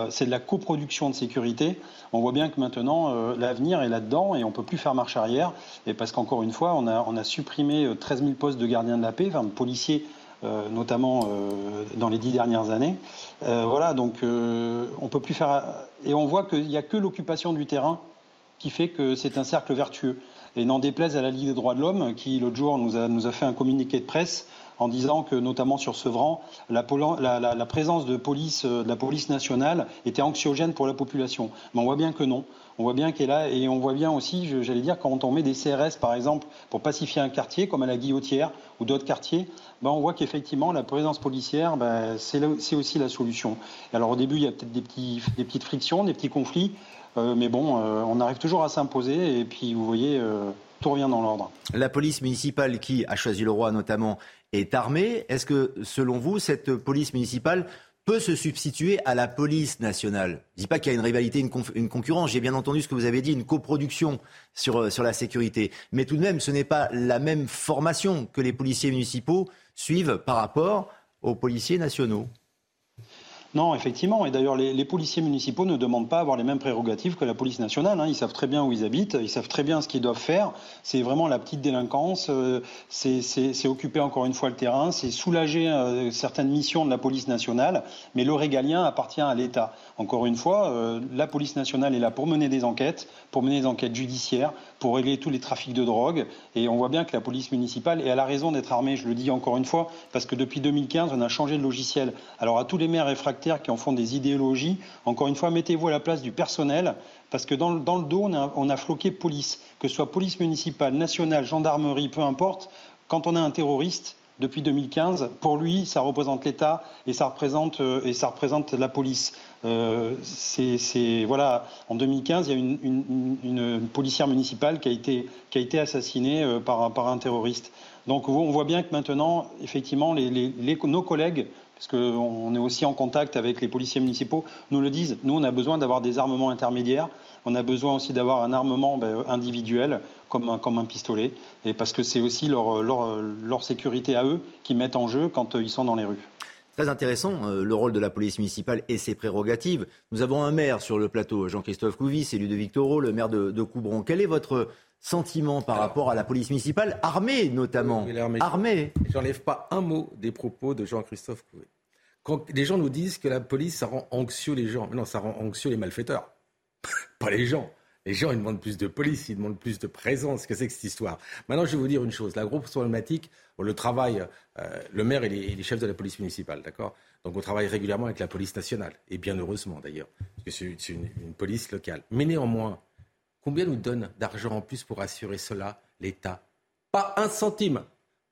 c'est de la coproduction de sécurité. On voit bien que maintenant, l'avenir est là-dedans et on peut plus faire marche arrière. Et parce qu'encore une fois, on a, supprimé 13 000 postes de gardiens de la paix, enfin de policiers euh, notamment euh, dans les dix dernières années. Euh, voilà, donc on peut plus faire. Et on voit qu'il n'y a que l'occupation du terrain qui fait que c'est un cercle vertueux. Et n'en déplaise à la Ligue des droits de l'homme, qui l'autre jour nous a, fait un communiqué de presse en disant que, notamment sur Sevran, la, présence de, police, de la police nationale était anxiogène pour la population. Mais on voit bien que non. On voit bien qu'elle est là et on voit bien aussi, j'allais dire, quand on met des CRS, par exemple, pour pacifier un quartier, comme à la Guillotière ou d'autres quartiers, ben, on voit qu'effectivement, la présence policière, ben, c'est aussi la solution. alors au début, il y a peut-être des, petites frictions, des petits conflits, euh, mais bon, euh, on arrive toujours à s'imposer et puis vous voyez, euh, tout revient dans l'ordre. La police municipale qui a choisi le roi notamment est armée. Est-ce que selon vous, cette police municipale peut se substituer à la police nationale. Je ne dis pas qu'il y a une rivalité, une, concurrence. J'ai bien entendu ce que vous avez dit, une coproduction sur, sur la sécurité. Mais tout de même, ce n'est pas la même formation que les policiers municipaux suivent par rapport aux policiers nationaux. Non, effectivement. Et d'ailleurs, les, policiers municipaux ne demandent pas à avoir les mêmes prérogatives que la police nationale. Hein. Ils savent très bien où ils habitent, ils savent très bien ce qu'ils doivent faire. C'est vraiment la petite délinquance. Euh, c'est occuper encore une fois le terrain, c'est soulager euh, certaines missions de la police nationale. Mais le régalien appartient à l'État. Encore une fois, euh, la police nationale est là pour mener des enquêtes, pour mener des enquêtes judiciaires, pour régler tous les trafics de drogue. Et on voit bien que la police municipale, et elle a raison d'être armée, je le dis encore une fois, parce que depuis 2015, on a changé de logiciel. Alors à tous les maires réfractaires qui en font des idéologies, encore une fois, mettez-vous à la place du personnel, parce que dans, le dos, on a, on a floqué police, que ce soit police municipale, nationale, gendarmerie, peu importe. Quand on a un terroriste, depuis 2015. Pour lui, ça représente l'État et ça représente euh, et ça représente la police. Euh, c'est voilà, en 2015, il y a une, une, policière municipale qui a été qui a été assassinée euh, par, par un terroriste. Donc on voit bien que maintenant, effectivement, nos collègues parce qu'on est aussi en contact avec les policiers municipaux, nous le disent. Nous, on a besoin d'avoir des armements intermédiaires. On a besoin aussi d'avoir un armement ben, individuel, comme un, pistolet, et parce que c'est aussi leur, sécurité à eux qui mettent en jeu quand euh, ils sont dans les rues. Très intéressant, euh, le rôle de la police municipale et ses prérogatives. Nous avons un maire sur le plateau, Jean-Christophe Couvis, c'est Ludovic Toro, le maire de, de Coubron. Quel est votre sentiment par rapport à la police municipale, armée notamment Armée. J'enlève pas un mot des propos de Jean-Christophe Couvet. Quand les gens nous disent que la police, ça rend anxieux les gens. Mais non, ça rend anxieux les malfaiteurs. pas les gens. Les gens, ils demandent plus de police, ils demandent plus de présence. Qu'est-ce que c'est que cette histoire? Maintenant, je vais vous dire une chose. La grosse problématique, le travail, euh, le maire et les, chefs de la police municipale, d'accord? Donc, on travaille régulièrement avec la police nationale. Et bien heureusement, d'ailleurs, parce que c'est une, une police locale. Mais néanmoins, Combien nous donne d'argent en plus pour assurer cela, l'État? Pas un centime.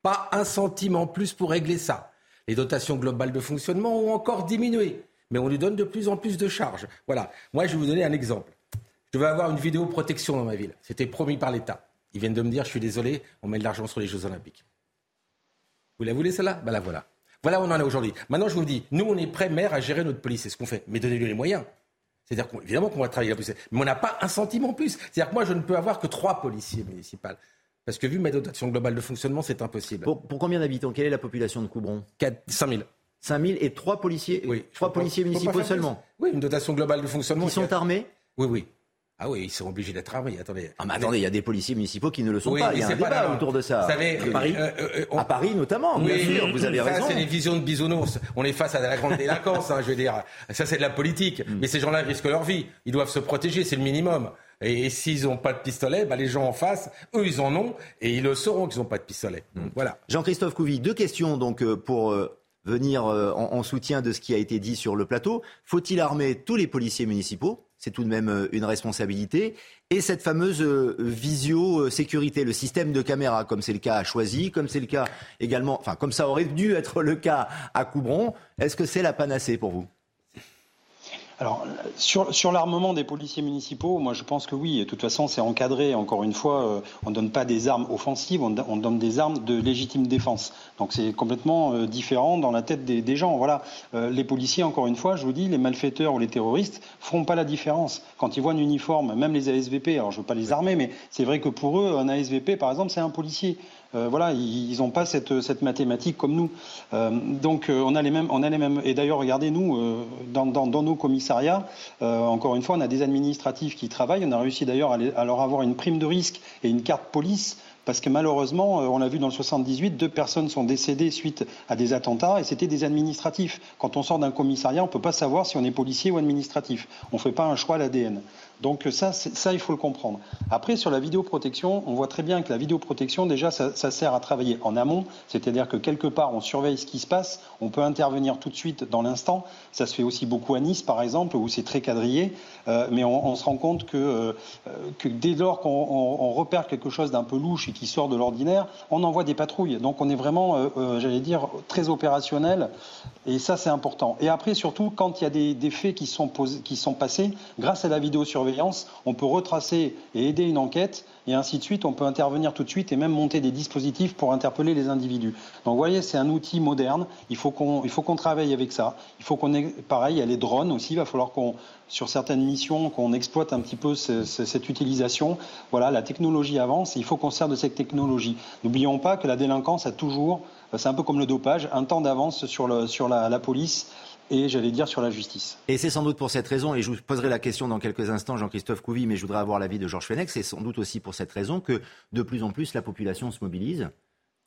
Pas un centime en plus pour régler ça. Les dotations globales de fonctionnement ont encore diminué, mais on lui donne de plus en plus de charges. Voilà. Moi, je vais vous donner un exemple. Je devais avoir une vidéo protection dans ma ville. C'était promis par l'État. Ils viennent de me dire, je suis désolé, on met de l'argent sur les Jeux Olympiques. Vous la voulez celle-là? Ben la voilà. Voilà où on en est aujourd'hui. Maintenant, je vous dis, nous, on est prêts, maire, à gérer notre police. C'est ce qu'on fait. Mais donnez-lui les moyens. C'est-à-dire qu'évidemment qu'on va travailler la police, mais on n'a pas un centime en plus. C'est-à-dire que moi, je ne peux avoir que trois policiers municipaux. Parce que vu ma dotation globale de fonctionnement, c'est impossible. Pour, combien d'habitants? Quelle est la population de Coubron? 5 000. 5 000 et trois policiers, oui, trois policiers municipaux seulement? Oui, une dotation globale de fonctionnement. Qui sont armés? Oui, oui. Ah oui, ils sont obligés d'être armés. Attendez. Ah, mais attendez, il y a des policiers municipaux qui ne le sont pas. Il y a un débat autour de ça. Vous savez, à Paris, euh, euh, à Paris notamment, bien sûr, vous avez raison. c'est les visions de bisounours. On est face à la grande délinquance, hein, je veux dire. Ça, c'est de la politique. Mm. Mais ces gens-là risquent leur vie. Ils doivent se protéger, c'est le minimum. Et, s'ils n'ont pas de pistolet, bah, les gens en face, eux, ils en ont, et ils le sauront qu'ils n'ont pas de pistolet. Mm. Voilà. Jean-Christophe Couvi, deux questions donc euh, pour venir euh, en, soutien de ce qui a été dit sur le plateau. Faut-il armer tous les policiers municipaux? C'est tout de même euh, une responsabilité. Et cette fameuse euh, visio-sécurité, le système de caméra, comme c'est le cas à Choisy, comme c'est le cas également, enfin comme ça aurait dû être le cas à Coubron, est-ce que c'est la panacée pour vous? Alors, sur, l'armement des policiers municipaux, moi je pense que oui. De toute façon, c'est encadré. Encore une fois, euh, on ne donne pas des armes offensives, on, donne des armes de légitime défense. Donc c'est complètement euh, différent dans la tête des, gens. Voilà. Euh, les policiers, encore une fois, je vous dis, les malfaiteurs ou les terroristes feront pas la différence. Quand ils voient un uniforme, même les ASVP, alors je ne veux pas les armer, mais c'est vrai que pour eux, un ASVP, par exemple, c'est un policier. Euh, voilà, ils n'ont pas cette, cette, mathématique comme nous. Euh, donc euh, on a les mêmes, on a les mêmes. Et d'ailleurs, regardez nous dans, dans, nos commissariats, encore une fois, on a des administratifs qui travaillent. On a réussi d'ailleurs à, à, leur avoir une prime de risque et une carte police parce que malheureusement, on l'a vu dans le 78, deux personnes sont décédées suite à des attentats et c'était des administratifs. Quand on sort d'un commissariat, on ne peut pas savoir si on est policier ou administratif. On ne fait pas un choix à l'ADN. Donc ça, ça, il faut le comprendre. Après, sur la vidéoprotection, on voit très bien que la vidéoprotection, déjà, ça, sert à travailler en amont, c'est-à-dire que quelque part, on surveille ce qui se passe, on peut intervenir tout de suite dans l'instant. Ça se fait aussi beaucoup à Nice, par exemple, où c'est très quadrillé, euh, mais on, se rend compte que, euh, dès lors qu'on on, repère quelque chose d'un peu louche et qui sort de l'ordinaire, on envoie des patrouilles. Donc on est vraiment, euh, j'allais dire, très opérationnel, et ça, c'est important. Et après, surtout, quand il y a des, faits qui sont, qui sont passés, grâce à la on peut retracer et aider une enquête et ainsi de suite. On peut intervenir tout de suite et même monter des dispositifs pour interpeller les individus. Donc vous voyez, c'est un outil moderne. Il faut qu'on, travaille avec ça. Il faut qu'on ait, pareil, il y a les drones aussi. Il va falloir qu'on, sur certaines missions, qu'on exploite un petit peu cette utilisation. Voilà, la technologie avance et il faut qu'on sert de cette technologie. N'oublions pas que la délinquance a toujours, c'est un peu comme le dopage, un temps d'avance sur la police et j'allais dire sur la justice. Et c'est sans doute pour cette raison, et je vous poserai la question dans quelques instants, Jean-Christophe Couvi, mais je voudrais avoir l'avis de Georges Fenech, c'est sans doute aussi pour cette raison que de plus en plus la population se mobilise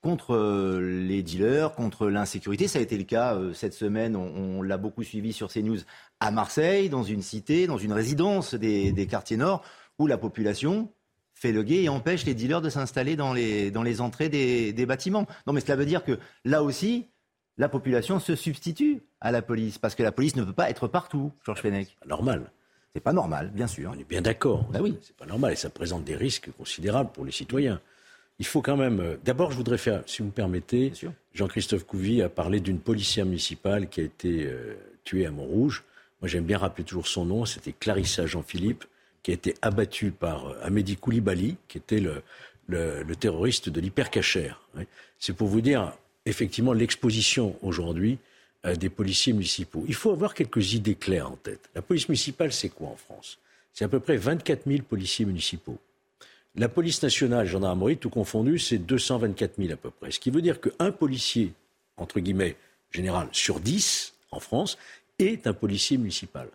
contre euh, les dealers, contre l'insécurité. Ça a été le cas euh, cette semaine, on, l'a beaucoup suivi sur CNews à Marseille, dans une cité, dans une résidence des, quartiers nord, où la population fait le guet et empêche les dealers de s'installer dans les, entrées des, des bâtiments. Non mais cela veut dire que là aussi, la population se substitue à la police, parce que la police ne peut pas être partout, Georges Fenech. Normal. C'est pas normal, bien sûr. On est bien d'accord. Ben oui. C'est pas normal et ça présente des risques considérables pour les citoyens. Il faut quand même. Euh, d'abord, je voudrais faire, si vous me permettez, Jean-Christophe Couvi a parlé d'une policière municipale qui a été euh, tuée à Montrouge. Moi, j'aime bien rappeler toujours son nom. C'était Clarissa Jean-Philippe, qui a été abattue par euh, Amédi Koulibaly, qui était le, le terroriste de l'hypercachère. C'est pour vous dire effectivement l'exposition aujourd'hui euh, des policiers municipaux. Il faut avoir quelques idées claires en tête. La police municipale, c'est quoi en France? C'est à peu près 24 000 policiers municipaux. La police nationale, gendarmerie, tout confondu, c'est 224 000 à peu près. Ce qui veut dire qu'un policier, entre guillemets, général, sur 10 en France, est un policier municipal.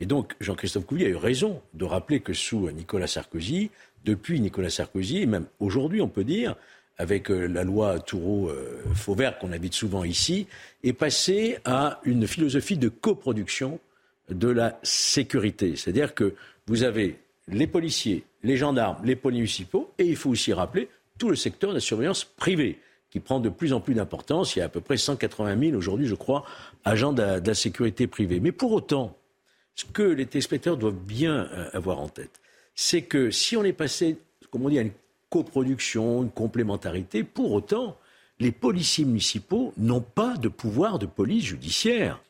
Et donc, Jean-Christophe Couvier a eu raison de rappeler que sous Nicolas Sarkozy, depuis Nicolas Sarkozy, et même aujourd'hui, on peut dire, avec euh, la loi Toureau-Fauvert qu'on habite souvent ici, est passé à une philosophie de coproduction de la sécurité. C'est-à-dire que vous avez les policiers, les gendarmes, les municipaux, et il faut aussi rappeler tout le secteur de la surveillance privée, qui prend de plus en plus d'importance. Il y a à peu près 180 000 aujourd'hui, je crois, agents de la, sécurité privée. Mais pour autant, ce que les téléspectateurs doivent bien euh, avoir en tête, c'est que si on est passé, comme on dit, à une coproduction, une complémentarité. Pour autant, les policiers municipaux n'ont pas de pouvoir de police judiciaire.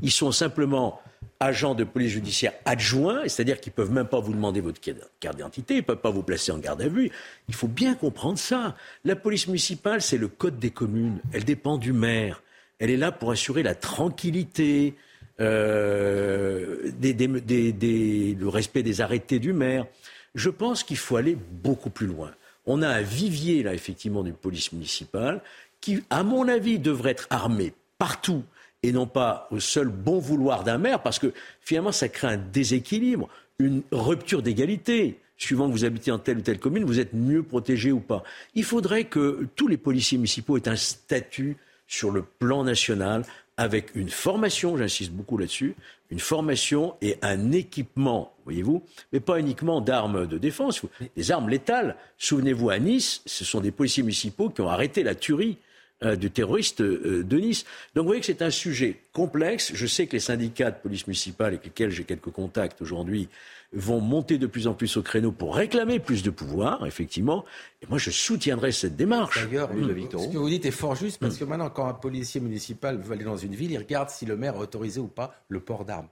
Ils sont simplement agents de police judiciaire adjoints, c'est-à-dire qu'ils ne peuvent même pas vous demander votre carte d'identité, ils ne peuvent pas vous placer en garde à vue. Il faut bien comprendre ça. La police municipale, c'est le code des communes. Elle dépend du maire. Elle est là pour assurer la tranquillité, euh, le respect des arrêtés du maire. Je pense qu'il faut aller beaucoup plus loin on a un vivier, là, effectivement, d'une police municipale qui, à mon avis, devrait être armée partout et non pas au seul bon vouloir d'un maire, parce que finalement, ça crée un déséquilibre, une rupture d'égalité. Suivant que vous habitez en telle ou telle commune, vous êtes mieux protégé ou pas. Il faudrait que tous les policiers municipaux aient un statut sur le plan national avec une formation, j'insiste beaucoup là-dessus, une formation et un équipement, voyez-vous, mais pas uniquement d'armes de défense, des armes létales. Souvenez-vous, à Nice, ce sont des policiers municipaux qui ont arrêté la tuerie du terroriste de Nice. Donc vous voyez que c'est un sujet complexe. Je sais que les syndicats de police municipale avec lesquels j'ai quelques contacts aujourd'hui vont monter de plus en plus au créneau pour réclamer plus de pouvoir, effectivement. Et moi, je soutiendrai cette démarche. D'ailleurs, ce que vous dites est fort juste, parce que maintenant, quand un policier municipal veut aller dans une ville, il regarde si le maire a autorisé ou pas le port d'armes.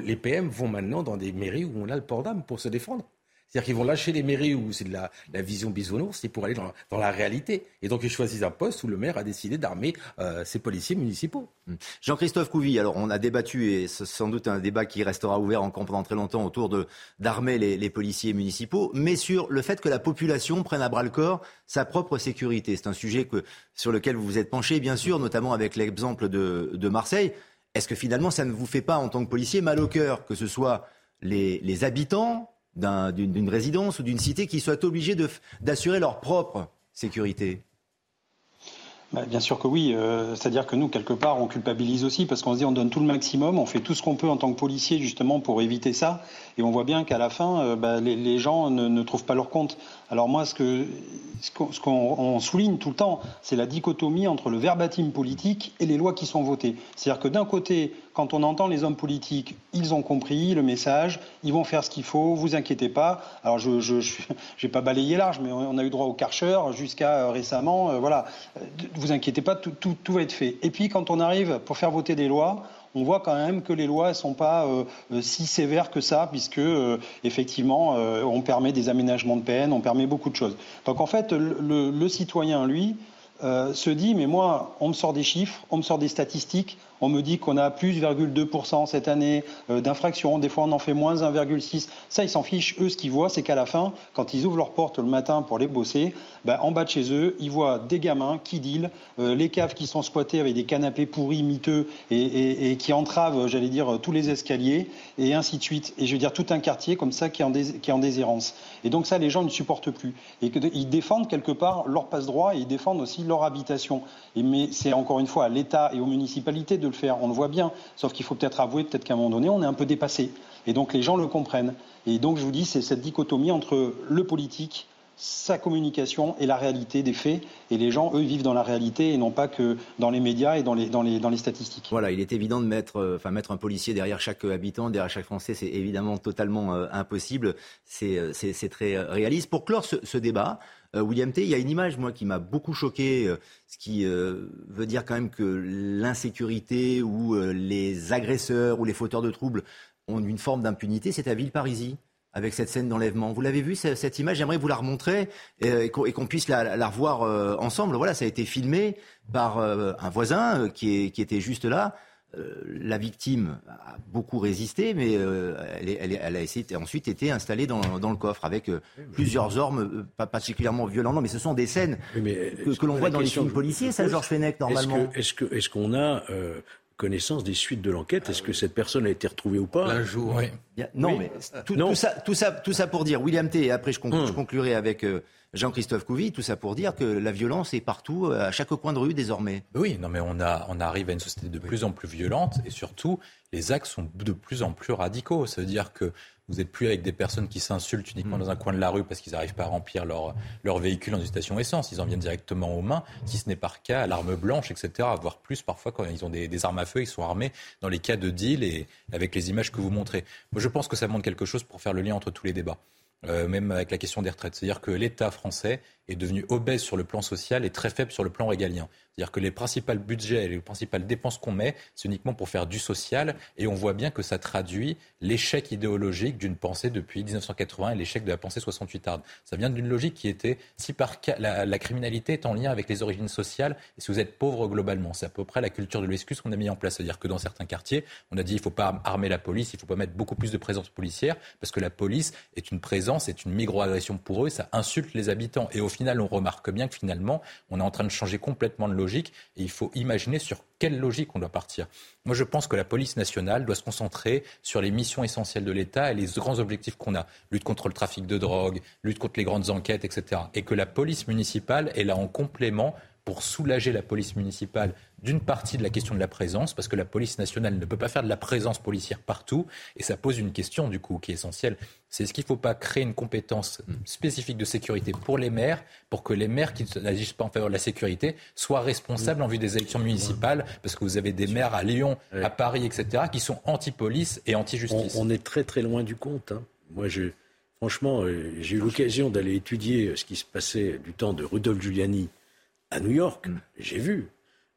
Les PM vont maintenant dans des mairies où on a le port d'armes pour se défendre. C'est-à-dire qu'ils vont lâcher les mairies où c'est de la, vision bisounours, c'est pour aller dans, la réalité. Et donc ils choisissent un poste où le maire a décidé d'armer euh, ses policiers municipaux. Hum. Jean-Christophe Couvi, alors on a débattu, et c'est sans doute un débat qui restera ouvert encore pendant très longtemps autour de d'armer les, policiers municipaux, mais sur le fait que la population prenne à bras le corps sa propre sécurité. C'est un sujet que, sur lequel vous vous êtes penché, bien sûr, notamment avec l'exemple de, de Marseille. Est-ce que finalement ça ne vous fait pas, en tant que policier, mal au cœur que ce soit les, les habitants d'une résidence ou d'une cité qui soient obligés d'assurer leur propre sécurité bah, bien sûr que oui. Euh, c'est-à-dire que nous, quelque part, on culpabilise aussi parce qu'on se dit on donne tout le maximum, on fait tout ce qu'on peut en tant que policier justement pour éviter ça. Et on voit bien qu'à la fin, euh, bah, les, gens ne, trouvent pas leur compte. Alors moi, ce qu'on souligne tout le temps, c'est la dichotomie entre le verbatim politique et les lois qui sont votées. C'est-à-dire que d'un côté, quand on entend les hommes politiques, ils ont compris le message, ils vont faire ce qu'il faut, vous inquiétez pas. Alors je je, pas balayé large, mais on a eu droit au Karcher jusqu'à euh, récemment. Euh, voilà, vous inquiétez pas, tout va être fait. Et puis quand on arrive pour faire voter des lois, on voit quand même que les lois ne sont pas euh, euh, si sévères que ça, puisque euh, effectivement, on permet des aménagements de peine, on permet beaucoup de choses. Donc en fait, le citoyen, lui, se dit, mais moi, on me sort des chiffres, on me sort des statistiques, on me dit qu'on a plus 2,2% cette année euh. Des fois, on en fait moins 1,6%. Ça, ils s'en fichent. Eux, ce qu'ils voient, c'est qu'à la fin, quand ils ouvrent leurs portes le matin pour les bosser, ben, en bas de chez eux, ils voient des gamins qui dealent, euh, les caves qui sont squattées avec des canapés pourris, miteux, et, qui entravent, j'allais dire, tous les escaliers, et ainsi de suite. Et je veux dire, tout un quartier comme ça qui est en, qui est en déshérence. Et donc ça, les gens ne supportent plus. Et ils défendent quelque part leur passe-droit et ils défendent aussi leur habitation. Mais c'est encore une fois à l'État et aux municipalités de faire. On le voit bien. Sauf qu'il faut peut-être avouer, peut-être qu'à un moment donné, on est un peu dépassé. Et donc les gens le comprennent. Et donc je vous dis, c'est cette dichotomie entre le politique, sa communication et la réalité des faits. Et les gens, eux, vivent dans la réalité et non pas que dans les médias et dans les, dans les, dans les statistiques. Voilà, il est évident de mettre, euh, mettre un policier derrière chaque habitant, derrière chaque Français, c'est évidemment totalement euh, impossible. Euh, c'est très réaliste. Pour clore ce, ce débat, William T, il y a une image, moi, qui m'a beaucoup choqué, ce qui veut dire quand même que l'insécurité ou les agresseurs ou les fauteurs de troubles ont une forme d'impunité, c'est à Villeparisis avec cette scène d'enlèvement. Vous l'avez vu cette image J'aimerais vous la remontrer et, qu'on puisse la, revoir euh, ensemble. Voilà, ça a été filmé par euh, un voisin euh, qui, était juste là. la victime a beaucoup résisté, mais elle, a essayé, ensuite été installée dans, le coffre avec plusieurs armes, pas particulièrement violentes. Non, mais ce sont des scènes que, l'on voit dans les films policiers, ça, Georges Fenech, normalement. Est-ce qu'on a connaissance des suites de l'enquête. Est-ce que cette personne a été retrouvée ou pas Un jour. Oui. Non, mais tout, ça, tout, ça, tout ça pour dire, William T, et après je, hum. conclurai avec euh, Jean-Christophe Couvi, tout ça pour dire que la violence est partout, euh, à chaque coin de rue désormais. Oui, non, mais on, a, on arrive à une société de plus en plus violente et surtout, les actes sont de plus en plus radicaux. Ça veut dire que vous n'êtes plus avec des personnes qui s'insultent uniquement mm. dans un coin de la rue parce qu'ils n'arrivent pas à remplir leur, leur véhicule dans une station essence. Ils en viennent directement aux mains, si ce n'est par cas à l'arme blanche, etc. Voire plus parfois quand ils ont des, armes à feu, ils sont armés dans les cas de deal et avec les images que vous montrez. Moi, je pense que ça montre quelque chose pour faire le lien entre tous les débats. Euh, même avec la question des retraites. C'est-à-dire que l'État français est devenu obèse sur le plan social et très faible sur le plan régalien. C'est-à-dire que les principales budgets et les principales dépenses qu'on met, c'est uniquement pour faire du social. Et on voit bien que ça traduit l'échec idéologique d'une pensée depuis 1980 et l'échec de la pensée 68 arde. Ça vient d'une logique qui était, si par la, la, criminalité est en lien avec les origines sociales, et si vous êtes pauvre globalement, c'est à peu près la culture de l'excuse qu'on a mis en place. C'est-à-dire que dans certains quartiers, on a dit il ne faut pas armer la police, il ne faut pas mettre beaucoup plus de présence policière, parce que la police est une présence, c'est une micro-agression pour eux, ça insulte les habitants. Et final, on remarque bien que finalement, on est en train de changer complètement de logique et il faut imaginer sur quelle logique on doit partir. Moi, je pense que la police nationale doit se concentrer sur les missions essentielles de l'État et les grands objectifs qu'on a. Lutte contre le trafic de drogue, lutte contre les grandes enquêtes, etc. Et que la police municipale est là en complément pour soulager la police municipale d'une partie de la question de la présence, parce que la police nationale ne peut pas faire de la présence policière partout, et ça pose une question du coup qui est essentielle. C'est est-ce qu'il ne faut pas créer une compétence spécifique de sécurité pour les maires, pour que les maires qui n'agissent pas en faveur de la sécurité soient responsables en vue des élections municipales, parce que vous avez des maires à Lyon, à Paris, etc., qui sont anti-police et anti-justice. On, est très très loin du compte. Hein. Moi, je, franchement, euh, j'ai eu l'occasion d'aller étudier ce qui se passait du temps de Rudolf Giuliani à New York. Mm. J'ai vu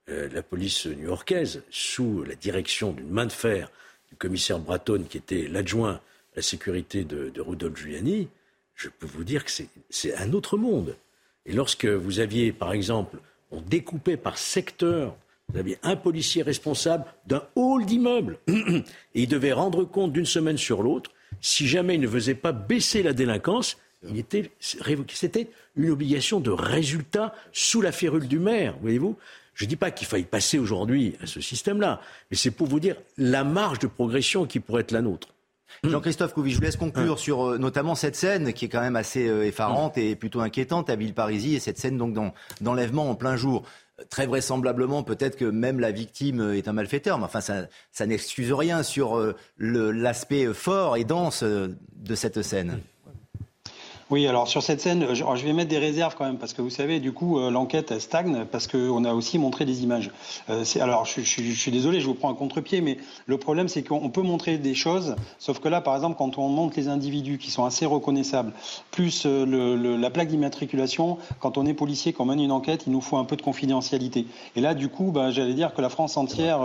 euh, la police new-yorkaise, sous la direction d'une main de fer du commissaire Bratton, qui était l'adjoint à la sécurité de, de Rudolf Giuliani, je peux vous dire que c'est un autre monde. Et lorsque vous aviez, par exemple, on découpait par secteur, vous aviez un policier responsable d'un hall d'immeuble, et il devait rendre compte d'une semaine sur l'autre, si jamais il ne faisait pas baisser la délinquance, il était, c'était une obligation de résultat sous la férule du maire, voyez-vous. Je ne dis pas qu'il faille passer aujourd'hui à ce système-là, mais c'est pour vous dire la marge de progression qui pourrait être la nôtre. Jean-Christophe Couvi, je vous laisse conclure hein. sur euh, notamment cette scène qui est quand même assez euh, effarante et plutôt inquiétante à Villeparisis et cette scène donc d'enlèvement en plein jour. Très vraisemblablement, peut-être que même la victime est un malfaiteur, mais enfin, ça, ça n'excuse rien sur euh, l'aspect fort et dense de cette scène. Oui, alors sur cette scène, je, vais mettre des réserves quand même, parce que vous savez, du coup, euh, l'enquête stagne, parce qu'on a aussi montré des images. Euh, alors, je, suis désolé, je vous prends un contre-pied, mais le problème, c'est qu'on peut montrer des choses, sauf que là, par exemple, quand on montre les individus qui sont assez reconnaissables, plus euh, la plaque d'immatriculation, quand on est policier, qu'on mène une enquête, il nous faut un peu de confidentialité. Et là, du coup, bah, j'allais dire que la France entière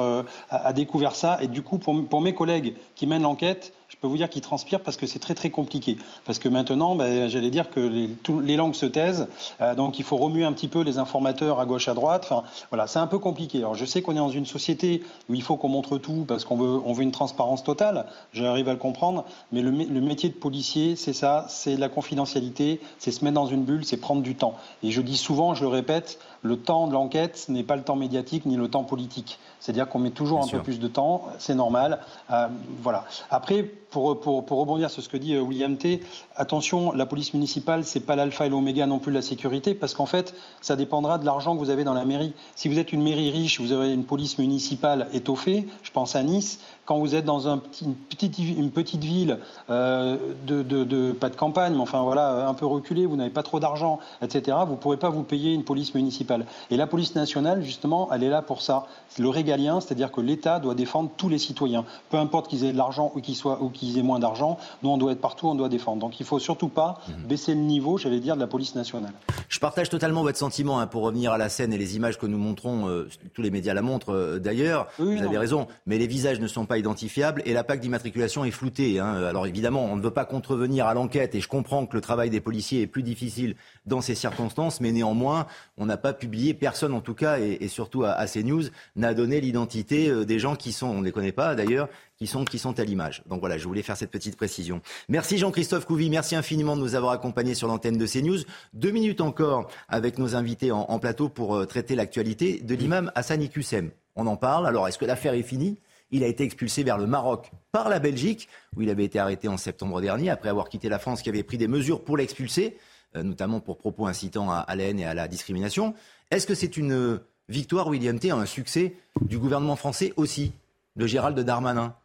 a, découvert ça, et du coup, pour mes collègues qui mènent l'enquête, je peux vous dire qu'ils transpirent parce que c'est très très compliqué. Parce que maintenant, ben, j'allais dire que les, les, langues se taisent, euh, donc il faut remuer un petit peu les informateurs à gauche à droite. Enfin, voilà, c'est un peu compliqué. Alors je sais qu'on est dans une société où il faut qu'on montre tout parce qu'on veut, une transparence totale. J'arrive à le comprendre, mais le métier de policier, c'est ça, c'est la confidentialité, c'est se mettre dans une bulle, c'est prendre du temps. Et je dis souvent, je le répète, le temps de l'enquête n'est pas le temps médiatique ni le temps politique. C'est-à-dire qu'on met toujours un peu plus de temps, c'est normal. Euh, voilà. Après, pour, rebondir sur ce que dit euh, William T, attention, la police municipale, c'est pas l'alpha et l'oméga non plus de la sécurité, parce qu'en fait, ça dépendra de l'argent que vous avez dans la mairie. Si vous êtes une mairie riche, vous avez une police municipale étoffée, je pense à Nice, quand vous êtes dans une, petite, ville, euh, de, pas de campagne, mais enfin voilà, un peu reculée, vous n'avez pas trop d'argent, etc., vous ne pourrez pas vous payer une police municipale. Et la police nationale, justement, elle est là pour ça. Le régalien, c'est-à-dire que l'État doit défendre tous les citoyens. Peu importe qu'ils aient de l'argent ou qu'ils soient, qu'ils aient moins d'argent, nous, on doit être partout, on doit défendre. Donc il ne faut surtout pas mhm. baisser le niveau, j'allais dire, de la police nationale. Je partage totalement votre sentiment hein, pour revenir à la scène et les images que nous montrons, euh, tous les médias la montrent euh, d'ailleurs. vous avez raison, mais les visages ne sont pas identifiables et la plaque d'immatriculation est floutée. Hein. Alors évidemment, on ne veut pas contrevenir à l'enquête et je comprends que le travail des policiers est plus difficile dans ces circonstances, mais néanmoins, on n'a pas publié, personne en tout cas, et, surtout à, CNews, n'a donné l'identité euh, des gens qui sont, on ne les connaît pas d'ailleurs, qui sont, à l'image. Donc voilà, je voulais faire cette petite précision. Merci Jean-Christophe Couvi, merci infiniment de nous avoir accompagnés sur l'antenne de CNews. Deux minutes encore avec nos invités en, plateau pour euh, traiter l'actualité de l'imam Hassan Iqsem. On en parle, alors est-ce que l'affaire est finie? Il a été expulsé vers le Maroc par la Belgique, où il avait été arrêté en septembre dernier, après avoir quitté la France qui avait pris des mesures pour l'expulser. Euh, notamment pour propos incitant à, la haine et à la discrimination. Est-ce que c'est une victoire, William T, un succès du gouvernement français aussi, de Gérald Darmanin,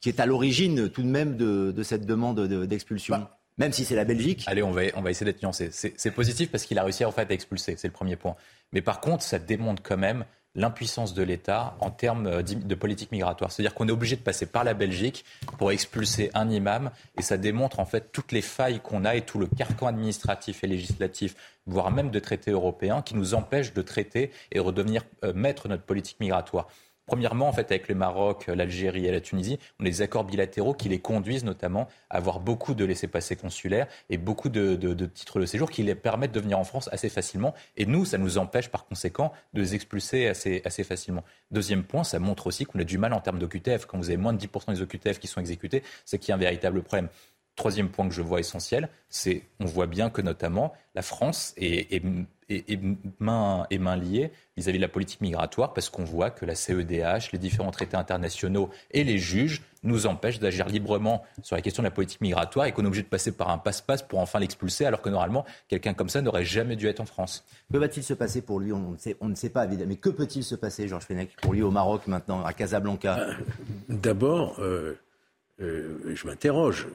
qui est à l'origine tout de même de, cette demande d'expulsion bah. même si c'est la Belgique. Allez, on va, on va essayer d'être nuancé. C'est positif parce qu'il a réussi en fait à expulser, c'est le premier point. Mais par contre, ça démontre quand même l'impuissance de l'État en termes euh, de politique migratoire. C'est-à-dire qu'on est obligé de passer par la Belgique pour expulser un imam et ça démontre en fait toutes les failles qu'on a et tout le carcan administratif et législatif, voire même de traités européens qui nous empêchent de traiter et redevenir euh, maître de notre politique migratoire. Premièrement, en fait, avec le Maroc, l'Algérie et la Tunisie, on a des accords bilatéraux qui les conduisent notamment à avoir beaucoup de laissés-passer consulaires et beaucoup de, titres de séjour qui les permettent de venir en France assez facilement. Et nous, ça nous empêche par conséquent de les expulser assez, facilement. Deuxième point, ça montre aussi qu'on a du mal en termes d'OQTF. Quand vous avez moins de 10% des OQTF qui sont exécutés, c'est qu'il y a un véritable problème. Troisième point que je vois essentiel, c'est on voit bien que notamment la France est, main, et main liée vis-à-vis de la politique migratoire parce qu'on voit que la CEDH, les différents traités internationaux et les juges nous empêchent d'agir librement sur la question de la politique migratoire et qu'on est obligé de passer par un passe-passe pour enfin l'expulser alors que normalement quelqu'un comme ça n'aurait jamais dû être en France. Que va-t-il se passer pour lui? On ne, sait, on ne sait pas évidemment. Mais que peut-il se passer, Georges Fenech, pour lui au Maroc maintenant, à Casablanca? Euh, D'abord, euh, euh, je m'interroge.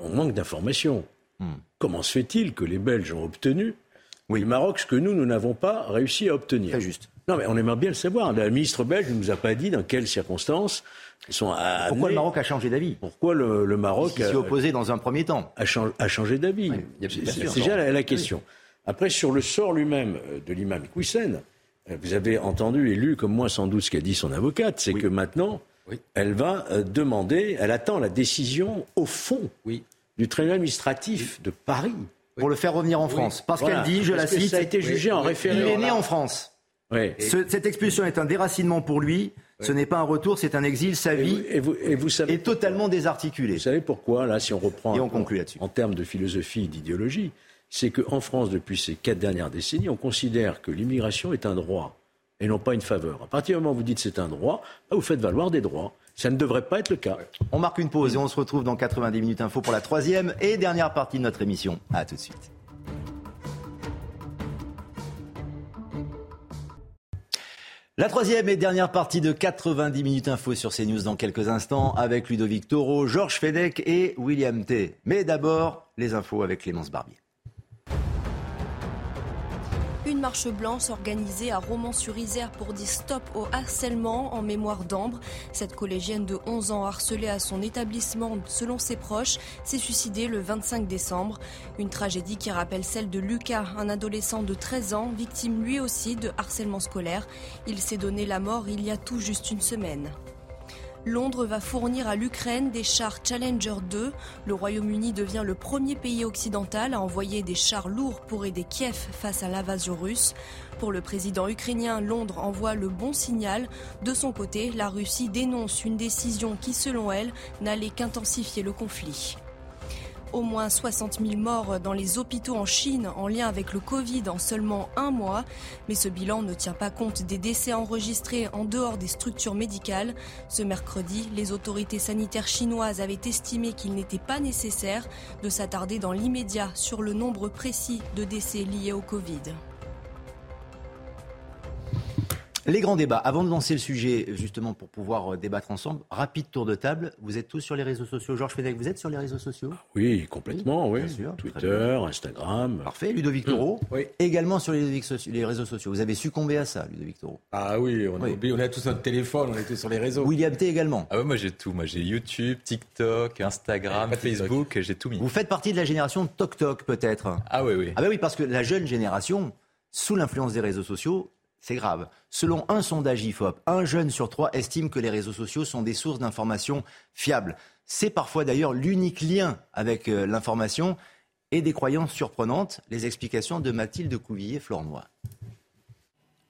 On manque d'informations. Hmm. Comment se fait-il que les Belges ont obtenu oui. du Maroc ce que nous, nous n'avons pas réussi à obtenir Très juste. Non, mais on aimerait bien le savoir. La ministre belge ne nous a pas dit dans quelles circonstances ils sont Pourquoi le Maroc a changé d'avis? Pourquoi le, Maroc s'y opposé dans un premier temps a, changé d'avis C'est déjà la, question. Après, sur le sort lui-même euh, de l'imam Kouissen, euh, vous avez entendu et lu comme moi sans doute ce qu'a dit son avocate, c'est que maintenant, elle va euh, demander, elle attend la décision au fond du tribunal administratif de Paris. Pour le faire revenir en France. Parce qu'elle dit, je la cite, ça a été jugé en référé. Il est né en France. cette expulsion est un déracinement pour lui. Ce n'est pas un retour, c'est un exil. Sa vie et vous, et vous, savez est totalement désarticulée. Vous savez pourquoi, là, si on reprend et on conclut là-dessus. en termes de philosophie et d'idéologie, c'est qu'en France, depuis ces quatre dernières décennies, on considère que l'immigration est un droit et non pas une faveur. À partir du moment où vous dites c'est un droit, vous faites valoir des droits. Ça ne devrait pas être le cas. On marque une pause et on se retrouve dans 90 minutes info pour la troisième et dernière partie de notre émission. A tout de suite. La troisième et dernière partie de 90 minutes info sur CNews dans quelques instants avec Ludovic Toro, Georges Fedec et William T. Mais d'abord, les infos avec Clémence Barbier. Marche blanche organisée à Romans-sur-Isère pour dire stop au harcèlement en mémoire d'Ambre. Cette collégienne de 11 ans harcelée à son établissement selon ses proches s'est suicidée le 25 décembre. Une tragédie qui rappelle celle de Lucas, un adolescent de 13 ans, victime lui aussi de harcèlement scolaire. Il s'est donné la mort il y a tout juste une semaine. Londres va fournir à l'Ukraine des chars Challenger 2. Le Royaume-Uni devient le premier pays occidental à envoyer des chars lourds pour aider Kiev face à l'invasion russe. Pour le président ukrainien, Londres envoie le bon signal. De son côté, la Russie dénonce une décision qui, selon elle, n'allait qu'intensifier le conflit. Au moins 60 000 morts dans les hôpitaux en Chine en lien avec le Covid en seulement un mois. Mais ce bilan ne tient pas compte des décès enregistrés en dehors des structures médicales. Ce mercredi, les autorités sanitaires chinoises avaient estimé qu'il n'était pas nécessaire de s'attarder dans l'immédiat sur le nombre précis de décès liés au Covid. Les grands débats. Avant de lancer le sujet, justement, pour pouvoir euh, débattre ensemble, rapide tour de table. Vous êtes tous sur les réseaux sociaux. Georges Fenech, vous êtes sur les réseaux sociaux? Oui, complètement, oui. Twitter, Instagram. Parfait. Ludovic Toro oui. Également sur les, les, réseaux sociaux. Vous avez succombé à ça, Ludovic Toro Ah oui, on, A, on a tous notre téléphone, on était sur les réseaux. William T également. Ah ouais, moi j'ai tout. Moi j'ai YouTube, TikTok, Instagram, Facebook, j'ai tout mis. Vous faites partie de la génération TokTok peut-être? Ah oui, oui. Ah bah oui, parce que la jeune génération, sous l'influence des réseaux sociaux, c'est grave. Selon un sondage IFOP, un jeune sur trois estime que les réseaux sociaux sont des sources d'informations fiables. C'est parfois d'ailleurs l'unique lien avec euh, l'information et des croyances surprenantes. Les explications de Mathilde Couvillier-Flornois.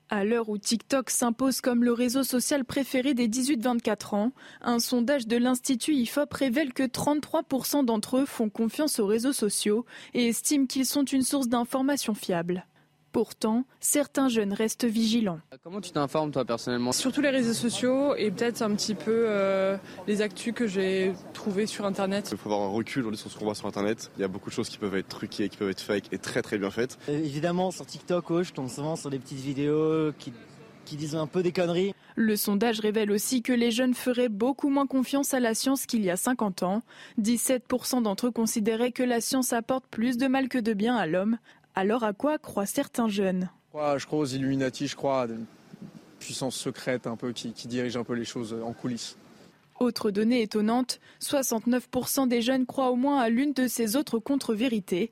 À l'heure où TikTok s'impose comme le réseau social préféré des 18-24 ans, un sondage de l'Institut IFOP révèle que 33% d'entre eux font confiance aux réseaux sociaux et estiment qu'ils sont une source d'informations fiables. Pourtant, certains jeunes restent vigilants. Comment tu t'informes toi personnellement? Surtout les réseaux sociaux et peut-être un petit peu euh, les actus que j'ai trouvées sur Internet. Il faut avoir un recul sur ce qu'on voit sur Internet. Il y a beaucoup de choses qui peuvent être truquées, qui peuvent être fake et très très bien faites. Euh, évidemment, sur TikTok, oh, je tombe souvent sur des petites vidéos qui, qui disent un peu des conneries. Le sondage révèle aussi que les jeunes feraient beaucoup moins confiance à la science qu'il y a 50 ans. 17% d'entre eux considéraient que la science apporte plus de mal que de bien à l'homme, alors à quoi croient certains jeunes? Je crois aux Illuminati, je crois à une puissance secrète un peu qui, qui dirige un peu les choses en coulisses. Autre donnée étonnante, 69% des jeunes croient au moins à l'une de ces autres contre-vérités.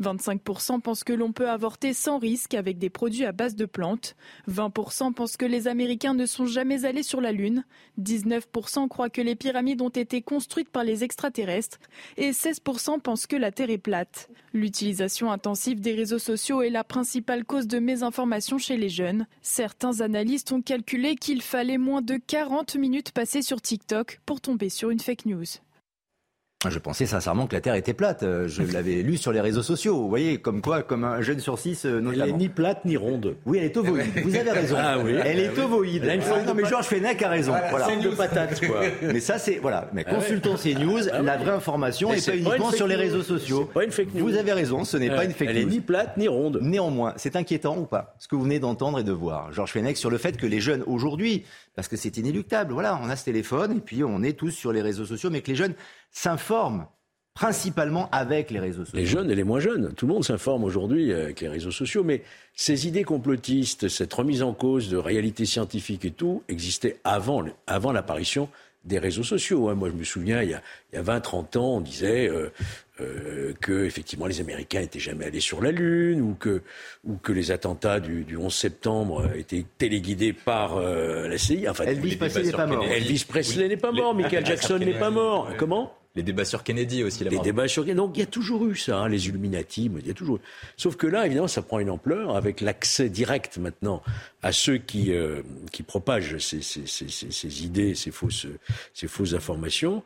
25% pensent que l'on peut avorter sans risque avec des produits à base de plantes. 20% pensent que les Américains ne sont jamais allés sur la Lune. 19% croient que les pyramides ont été construites par les extraterrestres. Et 16% pensent que la Terre est plate. L'utilisation intensive des réseaux sociaux est la principale cause de mésinformation chez les jeunes. Certains analystes ont calculé qu'il fallait moins de 40 minutes passées sur TikTok pour tomber sur une fake news. Je pensais sincèrement que la Terre était plate. Euh, je l'avais lu sur les réseaux sociaux. Vous voyez, comme quoi, comme un jeune sur six, euh. Elle est ni plate ni ronde. Oui, elle est ovoïde. Vous avez raison. Ah oui. Elle est ovoïde. Elle a une forme Ah, non, de mais Georges Fenech a raison. Voilà, Voilà. de patate, quoi. Mais ça, c'est voilà. Mais Ah consultons ces news, la vraie information Et pas uniquement une sur les réseaux sociaux. Pas une fake news. Vous avez raison, ce n'est Ouais. pas une fake Elle news. est ni plate ni ronde. Néanmoins, c'est inquiétant ou pas Ce que vous venez d'entendre et de voir, Georges Fenech, sur le fait que les jeunes aujourd'hui, parce que c'est inéluctable, voilà, on a ce téléphone et puis on est tous sur les réseaux sociaux, mais que les jeunes s'informent principalement avec les réseaux sociaux. Les jeunes et les moins jeunes. Tout le monde s'informe aujourd'hui avec les réseaux sociaux. Mais ces idées complotistes, cette remise en cause de réalité scientifique et tout, existaient avant, l'apparition des réseaux sociaux. hein. Moi, je me souviens, il y a, il y a 20, 30 ans, on disait euh, euh, que effectivement les Américains n'étaient jamais allés sur la Lune ou que, ou que les attentats du, du 11 septembre euh, étaient téléguidés par euh, la CIA. Enfin, Elvis Presley n'est pas mort. Kennedy. Elvis Presley Oui. n'est pas mort, Les- Michael les Jackson n'est pas mort. Comment? Les débats sur Kennedy aussi, la les débats sur donc il y a toujours eu ça, hein, les Illuminati, il y a toujours. eu. Sauf que là, évidemment, ça prend une ampleur avec l'accès direct maintenant à ceux qui euh, qui propagent ces, ces, ces, ces- ces idées, ces fausses ces fausses informations.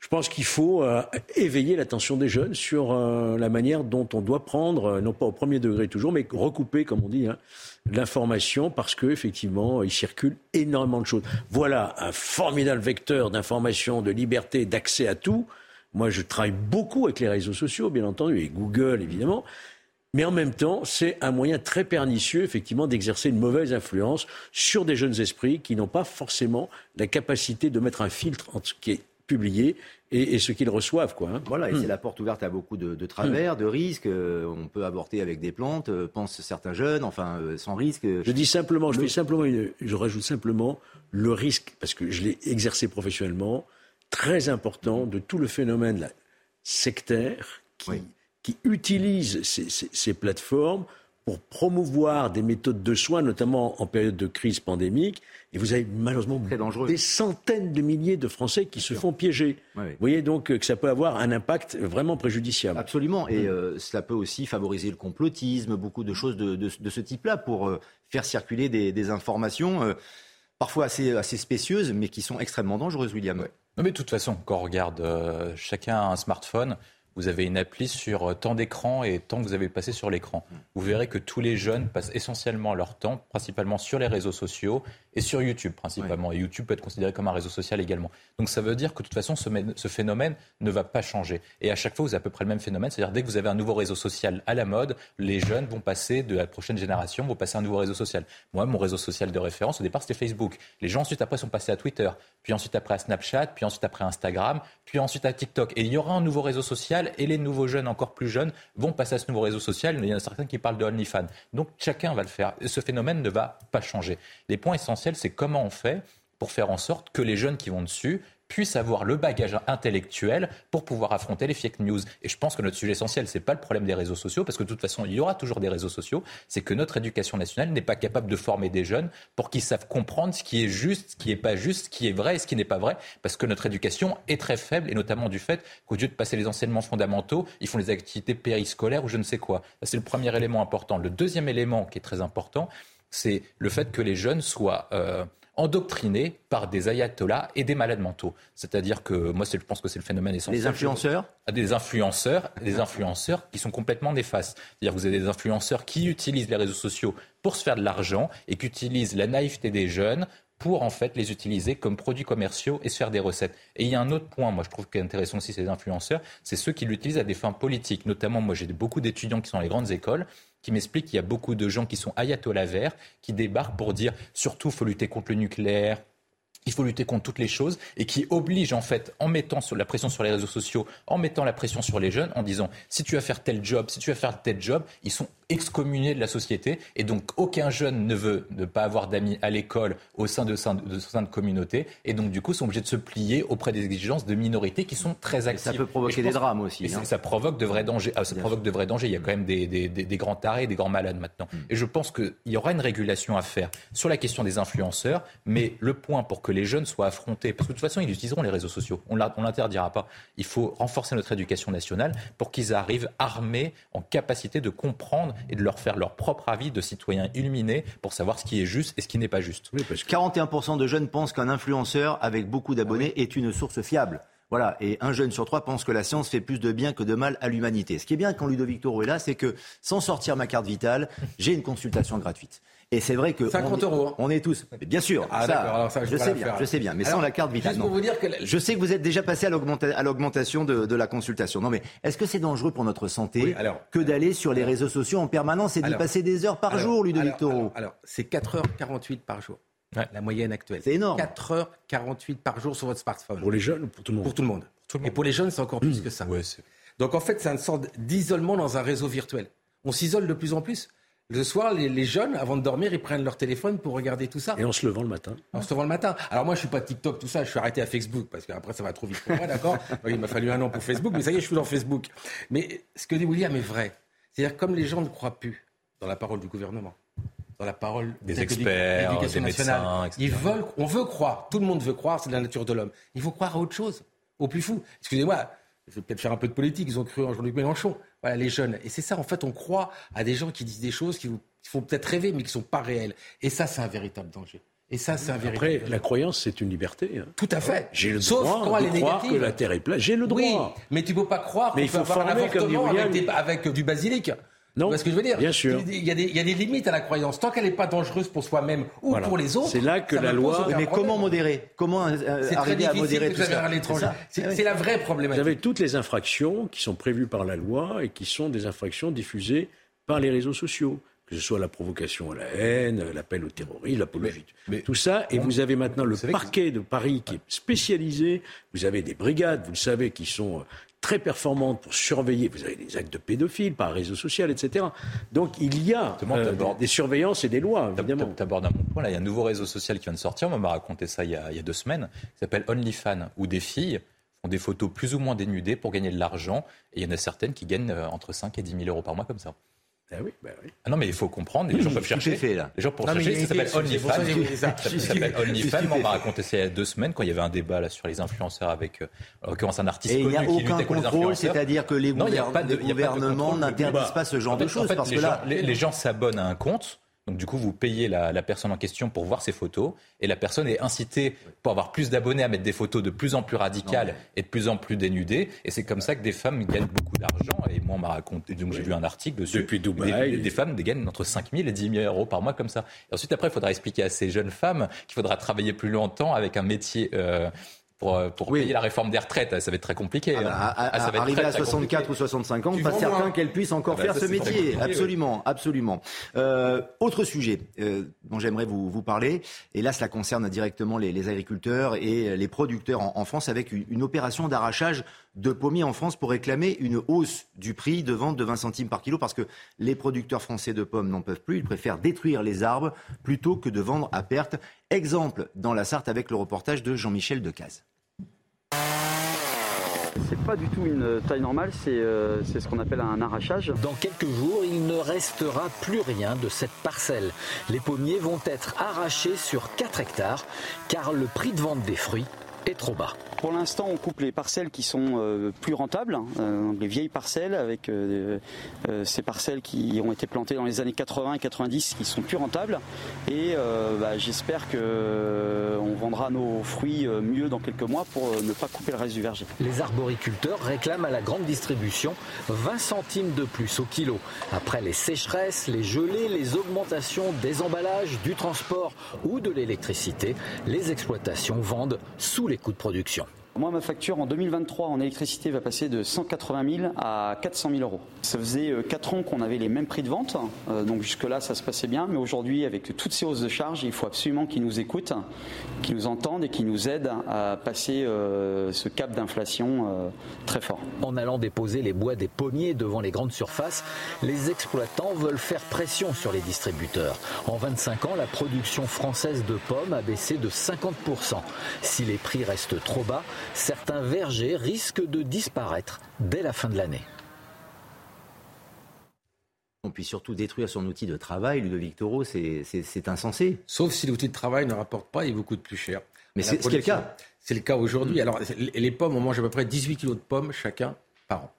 Je pense qu'il faut euh, éveiller l'attention des jeunes sur euh, la manière dont on doit prendre, euh, non pas au premier degré toujours, mais recouper, comme on dit, hein, l'information, parce que effectivement, il circule énormément de choses. Voilà un formidable vecteur d'information, de liberté, d'accès à tout. Moi, je travaille beaucoup avec les réseaux sociaux, bien entendu, et Google, évidemment. Mais en même temps, c'est un moyen très pernicieux, effectivement, d'exercer une mauvaise influence sur des jeunes esprits qui n'ont pas forcément la capacité de mettre un filtre entre ce qui est publié et, et ce qu'ils reçoivent. Quoi, hein. Voilà, et Hmm. c'est la porte ouverte à beaucoup de, de travers, de risques. Euh, on peut avorter avec des plantes, euh, pensent certains jeunes, enfin, euh, sans risque. Je dis simplement, je fais simplement une- je rajoute simplement le risque, parce que je l'ai exercé professionnellement, très important de tout le phénomène là, sectaire qui, qui utilise ces, ces- ces plateformes pour promouvoir des méthodes de soins, notamment en période de crise pandémique. Et vous avez malheureusement des centaines de milliers de Français qui se font piéger. Oui. Vous voyez donc que ça peut avoir un impact vraiment préjudiciable. Absolument. Et euh, cela peut aussi favoriser le complotisme, beaucoup de choses de, de- de ce type-là pour euh, faire circuler des, des informations euh, parfois assez, assez spécieuses, mais qui sont extrêmement dangereuses, William. Non, mais de toute façon, quand on regarde, euh, chacun a un smartphone. Vous avez une appli sur euh, temps d'écran et temps que vous avez passé sur l'écran. Vous verrez que tous les jeunes passent essentiellement leur temps, principalement sur les réseaux sociaux et sur YouTube principalement. Et YouTube peut être considéré comme un réseau social également. Donc ça veut dire que de toute façon, ce, phénomène ne va pas changer. Et à chaque fois, vous avez à peu près le même phénomène. C'est-à-dire dès que vous avez un nouveau réseau social à la mode, les jeunes vont passer de la prochaine génération, vont passer à un nouveau réseau social. Moi, mon réseau social de référence, au départ, c'était Facebook. Les gens ensuite après sont passés à Twitter, puis ensuite après à Snapchat, puis ensuite après à Instagram, puis ensuite à TikTok. Et il y aura un nouveau réseau social et les nouveaux jeunes encore plus jeunes vont passer à ce nouveau réseau social. Il y en a certains qui parlent de OnlyFans. Donc chacun va le faire. Et ce phénomène ne va pas changer. Les points essentiels, c'est comment on fait pour faire en sorte que les jeunes qui vont dessus puissent avoir le bagage intellectuel pour pouvoir affronter les fake news. Et je pense que notre sujet essentiel, c'est pas le problème des réseaux sociaux, parce que de toute façon, il y aura toujours des réseaux sociaux. C'est que notre éducation nationale n'est pas capable de former des jeunes pour qu'ils savent comprendre ce qui est juste, ce qui n'est pas juste, ce qui est vrai et ce qui n'est pas vrai, parce que notre éducation est très faible, et notamment du fait qu'au lieu de passer les enseignements fondamentaux, ils font les activités périscolaires ou je ne sais quoi. C'est le premier élément important. Le deuxième élément qui est très important, c'est le fait que les jeunes soient euh, endoctrinés par des ayatollahs et des malades mentaux. C'est-à-dire que moi, je pense que c'est le phénomène essentiel. Les influenceurs? Ah, Des influenceurs, des influenceurs qui sont complètement néfastes. C'est-à-dire que vous avez des influenceurs qui utilisent les réseaux sociaux pour se faire de l'argent et qui utilisent la naïveté des jeunes pour en fait les utiliser comme produits commerciaux et se faire des recettes. Et il y a un autre point, moi je trouve qui est intéressant aussi, ces influenceurs, c'est ceux qui l'utilisent à des fins politiques. Notamment, moi j'ai beaucoup d'étudiants qui sont dans les grandes écoles qui m'expliquent qu'il y a beaucoup de gens qui sont ayatollahs verts, qui débarquent pour dire surtout il faut lutter contre le nucléaire, il faut lutter contre toutes les choses et qui oblige en fait, en mettant la pression sur les réseaux sociaux, en mettant la pression sur les jeunes, en disant si tu vas faire tel job, si tu vas faire tel job, ils sont excommuniés de la société et donc aucun jeune ne veut ne pas avoir d'amis à l'école au sein de, de, de, de communautés et donc du coup sont obligés de se plier auprès des exigences de minorités qui sont très actives. ça peut provoquer des drames aussi, et hein. ça provoque de vrais dangers. Ah, ça provoque de vrais dangers. Il y a quand même des, des- des- des grands tarés, des grands malades maintenant. Mm. Et je pense qu'il y aura une régulation à faire sur la question des influenceurs, mais le point pour que les jeunes soient affrontés, parce que de toute façon, ils utiliseront les réseaux sociaux. On ne l'interdira pas. Il faut renforcer notre éducation nationale pour qu'ils arrivent armés, en capacité de comprendre et de leur faire leur propre avis de citoyens illuminés pour savoir ce qui est juste et ce qui n'est pas juste. 41% de jeunes pensent qu'un influenceur avec beaucoup d'abonnés est une source fiable. Voilà, et un jeune sur trois pense que la science fait plus de bien que de mal à l'humanité. Ce qui est bien quand Ludovic Toro est là, c'est que sans sortir ma carte vitale, j'ai une consultation gratuite. Et c'est vrai que 50 on, euros. hein. on est tous, mais bien sûr, Ah, ça, alors ça, je sais bien, faire. je sais bien, mais Alors, sans la carte vitale. juste pour non. vous dire que la- Je sais que vous êtes déjà passé à l'augmenta- à l'augmentation de, de la consultation. Non, mais est-ce que c'est dangereux pour notre santé Oui, alors- que d'aller sur les réseaux sociaux en permanence et d'y passer des heures par Alors, jour, Ludovic alors, Toro alors, alors, c'est 4h48 par jour. La moyenne actuelle. C'est énorme. 4h48 par jour sur votre smartphone. Pour les jeunes ou pour tout le monde Pour tout le monde. Et pour les jeunes, c'est encore plus que ça. Donc en fait, c'est une sorte d'isolement dans un réseau virtuel. On s'isole de plus en plus. Le soir, les, les jeunes, avant de dormir, ils prennent leur téléphone pour regarder tout ça. Et en se levant le matin. En se levant le matin. Alors moi, je suis pas TikTok, tout ça. Je suis arrêté à Facebook parce qu'après, ça va trop vite pour moi, d'accord Il m'a fallu un an pour Facebook, mais ça y est, je suis dans Facebook. Mais ce que dit William est vrai. C'est-à-dire comme les gens ne croient plus dans la parole du gouvernement, dans la parole Des experts, des médecins, etc. Ils veulent, on veut croire. Tout le monde veut croire. C'est de la nature de l'homme. Il faut croire à autre chose, au plus fou. Excusez-moi. Je vais peut-être faire un peu de politique. Ils ont cru en Jean-Luc Mélenchon. Voilà, les jeunes. Et c'est ça, en fait, on croit à des gens qui disent des choses qui vous font peut-être rêver, mais qui ne sont pas réelles. Et ça, c'est un véritable danger. Et ça, c'est un véritable Après, la croyance, c'est une liberté. hein. Tout à fait. J'ai le Sauf droit quand elle de est croire négative. que la Terre est plate. J'ai le droit. Oui, mais tu peux pas croire Mais qu'on il peut faut avoir un avortement avec, des- avec du basilic. Non. Tu vois ce que je veux dire Bien sûr. Il y, a des, il y a des limites à la croyance. Tant qu'elle n'est pas dangereuse pour soi-même ou Voilà. pour les autres. C'est là que la loi- Mais problème. comment modérer? Comment euh, arriver à modérer tout vous ça. C'est Ah oui. la vraie Vous problématique. avez toutes les infractions qui sont prévues par la loi et qui sont des infractions diffusées par les réseaux sociaux. Que ce soit la provocation à la haine, l'appel au terrorisme, l'apologie. Tout ça. Et vous avez maintenant le parquet de Paris qui est spécialisé. Vous avez des brigades, vous le savez, qui sont euh, très performantes pour surveiller. Vous avez des actes de pédophiles par réseau social, etc. Donc il y a euh, des surveillances et des lois, évidemment. Tu abordes un bon point. Là, il y a un nouveau réseau social qui vient de sortir. On m'a raconté ça il y, a, il y a deux semaines. qui s'appelle OnlyFans, où des filles font des photos plus ou moins dénudées pour gagner de l'argent. Et il y en a certaines qui gagnent euh, entre 5 et 10 000 euros par mois comme ça. Ah oui, bah oui. Ah non, mais il faut comprendre. Les gens peuvent chercher. fait, là. Les gens Non, mais chercher. Ça s'appelle OnlyFans. ça. S'appelle OnlyFans. On m'a raconté ça il y a deux semaines quand il y avait un débat là sur les influenceurs avec, euh, en l'occurrence, un artiste Et il connu n'y a qui aucun luttait contre les contrôle, influenceurs. c'est-à-dire que les, Non, pas de- gouvernements n'interdisent pas ce genre En fait- de choses. en fait, parce les que gens, là, les, les gens s'abonnent à un compte. Donc du coup, vous payez la, la personne en question pour voir ses photos et la personne est incitée pour avoir plus d'abonnés à mettre des photos de plus en plus radicales et de plus en plus dénudées. Et c'est comme ça que des femmes gagnent beaucoup d'argent. Et moi, on m'a raconté, donc j'ai vu un article dessus. Depuis Dubaï. Des, des femmes gagnent entre 5 000 et 10 000 euros par mois comme ça. Et ensuite, après, il faudra expliquer à ces jeunes femmes qu'il faudra travailler plus longtemps avec un métier. euh, pour, euh, pour payer la réforme des retraites, ça va être très compliqué. Ah bah, hein. à- Ah, ça va être arriver très, à très 64 compliqué. ou 65 ans, Tu pas certain qu'elle puisse encore Ah bah, faire ça, ce métier. oui. Absolument, absolument. Euh, autre sujet euh, dont j'aimerais vous, vous parler, et là cela concerne directement les, les agriculteurs et les producteurs en, en France avec une, une opération d'arrachage de pommiers en France pour réclamer une hausse du prix de vente de 20 centimes par kilo parce que les producteurs français de pommes n'en peuvent plus. Ils préfèrent détruire les arbres plutôt que de vendre à perte. Exemple dans la Sarthe avec le reportage de Jean-Michel Decaze. C'est pas du tout une taille normale, c'est euh, c'est ce qu'on appelle un arrachage. Dans quelques jours, il ne restera plus rien de cette parcelle. Les pommiers vont être arrachés sur 4 hectares car le prix de vente des fruits est trop bas. Pour l'instant, on coupe les parcelles qui sont euh, plus rentables, hein, euh, donc les vieilles parcelles avec euh, euh, ces parcelles qui ont été plantées dans les années 80 et 90 qui sont plus rentables. Et euh, bah, j'espère que euh, on vendra nos fruits mieux dans quelques mois pour euh, ne pas couper le reste du verger. Les arboriculteurs réclament à la grande distribution 20 centimes de plus au kilo. Après les sécheresses, les gelées, les augmentations des emballages, du transport ou de l'électricité, les exploitations vendent sous les coûts de production. Moi, ma facture en 2023 en électricité va passer de 180 000 à 400 000 euros. Ça faisait 4 ans qu'on avait les mêmes prix de vente, euh, donc jusque-là ça se passait bien, mais aujourd'hui avec toutes ces hausses de charges, il faut absolument qu'ils nous écoutent, qu'ils nous entendent et qu'ils nous aident à passer euh, ce cap d'inflation euh, très fort. En allant déposer les bois des pommiers devant les grandes surfaces, les exploitants veulent faire pression sur les distributeurs. En 25 ans, la production française de pommes a baissé de 50%. Si les prix restent trop bas, certains vergers risquent de disparaître dès la fin de l'année. On puisse surtout détruire son outil de travail, Ludovic Toro, c'est insensé. Sauf si l'outil de travail ne rapporte pas et vous coûte plus cher. Mais c'est le cas. C'est le cas aujourd'hui. Alors, c'est- les pommes, on mange à peu près 18 kilos de pommes chacun par an.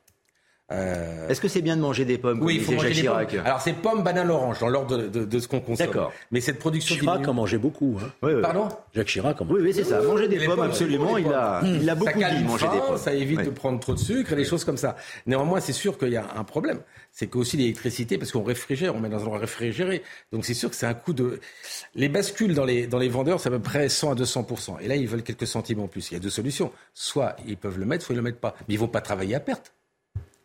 Euh, Est-ce que c'est bien de manger des pommes Oui, il comme faut manger Jacques des Chirac pommes. Alors c'est pommes, banane, orange, dans l'ordre de, de- de ce qu'on consomme. D'accord. Mais cette production Chirac diminue. en mangeait beaucoup. Hein. Oui, oui. Pardon? Jacques Chirac en Oui, oui, c'est ça. Manger des pommes, absolument. Il a, il a beaucoup dit manger des pommes. Ça évite Oui. de prendre trop de sucre et des choses comme ça. Néanmoins, c'est sûr qu'il y a un problème. C'est qu'aussi l'électricité, parce qu'on réfrigère, on met dans un endroit réfrigéré. Donc c'est sûr que c'est un coût de. Les bascules dans les, dans les vendeurs, c'est à peu près 100 à 200 Et là, ils veulent quelques centimes en plus. Il y a deux solutions. Soit ils peuvent le mettre, soit ils le mettent pas. Mais ils vont pas travailler à perte.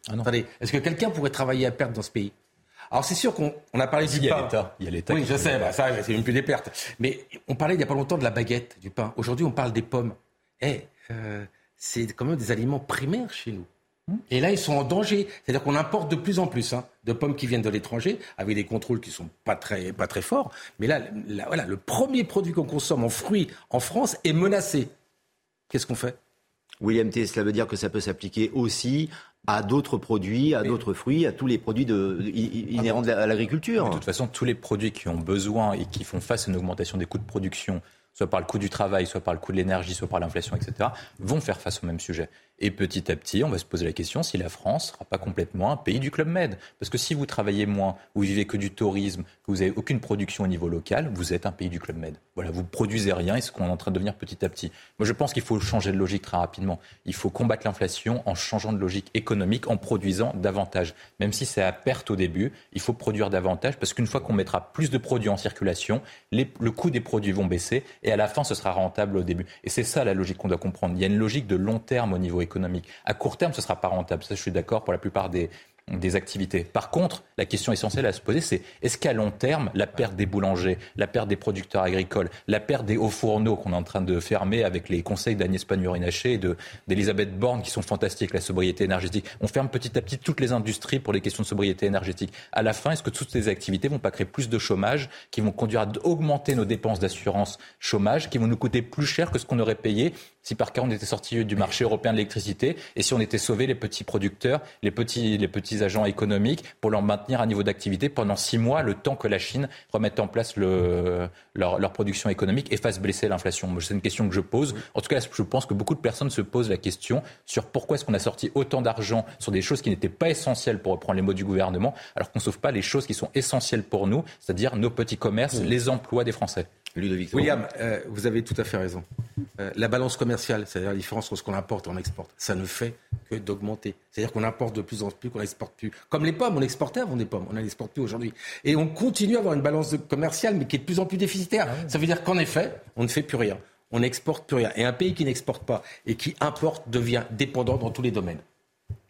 Attendez, est-ce que quelqu'un pourrait travailler à perte dans ce pays? Alors c'est sûr qu'on on a parlé du il y a pain. l'État. Il y a l'État Oui, je sais, bah, ça c'est même plus des pertes. Mais on parlait il n'y a pas longtemps de la baguette, du pain. Aujourd'hui, on parle des pommes. Eh, euh, c'est quand même des aliments primaires chez nous. Et là, ils sont en danger. C'est-à-dire qu'on importe de plus en plus hein, de pommes qui viennent de l'étranger, avec des contrôles qui sont pas très, pas très forts. Mais là, là, voilà, le premier produit qu'on consomme en fruits en France est menacé. Qu'est-ce qu'on fait? William T, cela veut dire que ça peut s'appliquer aussi à d'autres produits, à d'autres fruits, à tous les produits de, inhérents à l'agriculture. De toute façon, tous les produits qui ont besoin et qui font face à une augmentation des coûts de production, soit par le coût du travail, soit par le coût de l'énergie, soit par l'inflation, etc., vont faire face au même sujet. Et petit à petit, on va se poser la question si la France ne sera pas complètement un pays du Club Med. Parce que si vous travaillez moins, vous vivez que du tourisme, que vous n'avez aucune production au niveau local, vous êtes un pays du Club Med. Voilà, vous produisez rien et ce qu'on est en train de devenir petit à petit. Moi, je pense qu'il faut changer de logique très rapidement. Il faut combattre l'inflation en changeant de logique économique, en produisant davantage. Même si c'est à perte au début, il faut produire davantage parce qu'une fois qu'on mettra plus de produits en circulation, le coût des produits vont baisser et à la fin, ce sera rentable au début. Et c'est ça la logique qu'on doit comprendre. Il y a une logique de long terme au niveau À court terme, ce ne sera pas rentable. Ça, je suis d'accord pour la plupart des, activités. Par contre, la question essentielle à se poser, c'est est-ce qu'à long terme, la perte des boulangers, la perte des producteurs agricoles, la perte des hauts fourneaux qu'on est en train de fermer avec les conseils d'Agnès Pannier-Runacher et de- d'Elisabeth Borne qui sont fantastiques, la sobriété énergétique. On ferme petit à petit toutes les industries pour les questions de sobriété énergétique. À la fin, est-ce que toutes ces activités vont pas créer plus de chômage, qui vont conduire à augmenter nos dépenses d'assurance chômage, qui vont nous coûter plus cher que ce qu'on aurait payé si par cas on était sorti du marché européen de l'électricité et si on était sauvé les petits producteurs, les petits, les petits agents économiques pour leur maintenir un niveau d'activité pendant six mois, le temps que la Chine remette en place le, leur, leur production économique et fasse blesser l'inflation. C'est une question que je pose. En tout cas, je pense que beaucoup de personnes se posent la question sur pourquoi est-ce qu'on a sorti autant d'argent sur des choses qui n'étaient pas essentielles pour reprendre les mots du gouvernement, alors qu'on ne sauve pas les choses qui sont essentielles pour nous, c'est-à-dire nos petits commerces, les emplois des Français. Ludovic William, euh, vous avez tout à fait raison. Euh, la balance commerciale, c'est-à-dire la différence entre ce qu'on importe et on exporte, ça ne fait que d'augmenter. C'est-à-dire qu'on importe de plus en plus, qu'on n'exporte plus. Comme les pommes, on exportait avant des pommes, on n'exporte plus aujourd'hui. Et on continue à avoir une balance commerciale, mais qui est de plus en plus déficitaire. Ça veut dire qu'en effet, on ne fait plus rien. On n'exporte plus rien. Et un pays qui n'exporte pas et qui importe devient dépendant dans tous les domaines.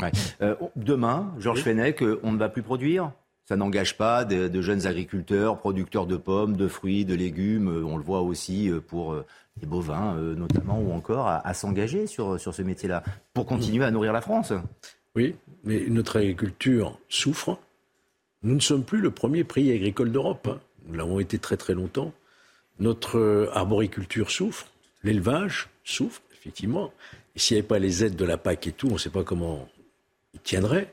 Ouais. Euh, demain, Georges Fenech, on ne va plus produire? Ça n'engage pas de, jeunes agriculteurs, producteurs de pommes, de fruits, de légumes. Euh, On le voit aussi euh, pour euh, les bovins, notamment, ou encore à, s'engager sur, sur ce métier-là, pour continuer à nourrir la France. Oui, mais notre agriculture souffre. Nous ne sommes plus le premier pays agricole d'Europe. hein. Nous l'avons été très très longtemps. Notre arboriculture souffre, l'élevage souffre, effectivement. Et s'il n'y avait pas les aides de la PAC et tout, on ne sait pas comment ils tiendraient.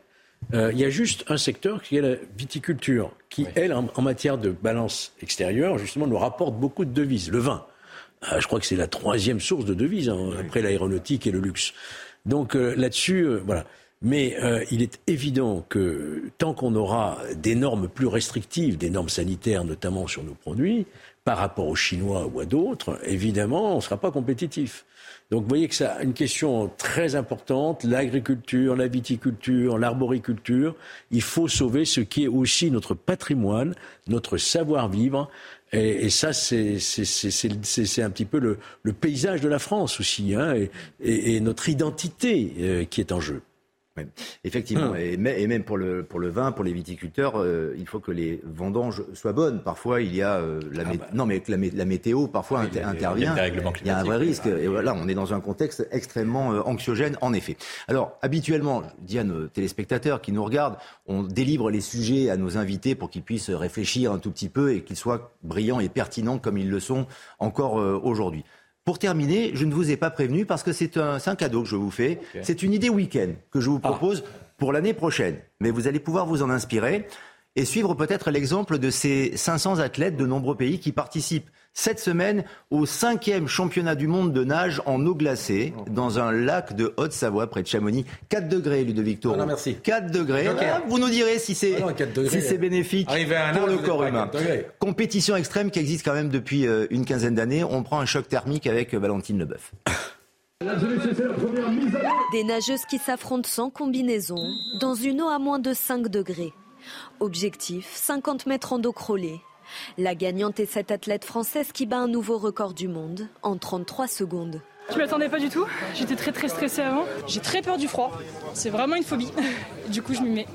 Euh, il y a juste un secteur qui est la viticulture, qui, elle, en, en matière de balance extérieure, justement, nous rapporte beaucoup de devises. Le vin, euh, je crois que c'est la troisième source de devises, hein, après l'aéronautique et le luxe. Donc euh, là-dessus, voilà. Mais il est évident que tant qu'on aura des normes plus restrictives, des normes sanitaires notamment sur nos produits, par rapport aux Chinois ou à d'autres, évidemment, on ne sera pas compétitif. Donc vous voyez que c'est une question très importante, l'agriculture, la viticulture, l'arboriculture. Il faut sauver ce qui est aussi notre patrimoine, notre savoir-vivre. Et, et, ça, c'est un petit peu le, le, paysage de la France aussi, hein, et, et, et, notre identité euh, qui est en jeu. Oui, effectivement, hum. et, même pour le, pour le vin, pour les viticulteurs, euh, il faut que les vendanges soient bonnes. Parfois, il y a euh, la, ah bah. non mais la, la, météo parfois oui, inter intervient. Il y, a, un vrai risque. Et voilà, on est dans un contexte extrêmement euh, anxiogène, en effet. Alors, habituellement, je dis à nos téléspectateurs qui nous regardent, on délivre les sujets à nos invités pour qu'ils puissent réfléchir un tout petit peu et qu'ils soient brillants et pertinents comme ils le sont encore euh, aujourd'hui. Pour terminer, je ne vous ai pas prévenu parce que c'est un, un, cadeau que je vous fais. Okay. C'est une idée week-end que je vous propose ah. pour l'année prochaine. Mais vous allez pouvoir vous en inspirer et suivre peut-être l'exemple de ces 500 athlètes de nombreux pays qui participent cette semaine au cinquième championnat du monde de nage en eau glacée dans un lac de Haute-Savoie près de Chamonix. 4 degrés, Ludovic Toro. Ah non, merci. 4 degrés. Ah, vous nous direz si c'est Ah non, 4 degrés. si c'est bénéfique pour le corps humain. 4 degrés. Compétition extrême qui existe quand même depuis euh, une quinzaine d'années. On prend un choc thermique avec euh, Valentine Leboeuf. Des nageuses qui s'affrontent sans combinaison dans une eau à moins de 5 degrés. Objectif 50 mètres en dos crawlé. La gagnante est cette athlète française qui bat un nouveau record du monde en 33 secondes. Je m'y attendais pas du tout. J'étais très très stressée avant. J'ai très peur du froid. C'est vraiment une phobie. Du coup, je m'y mets.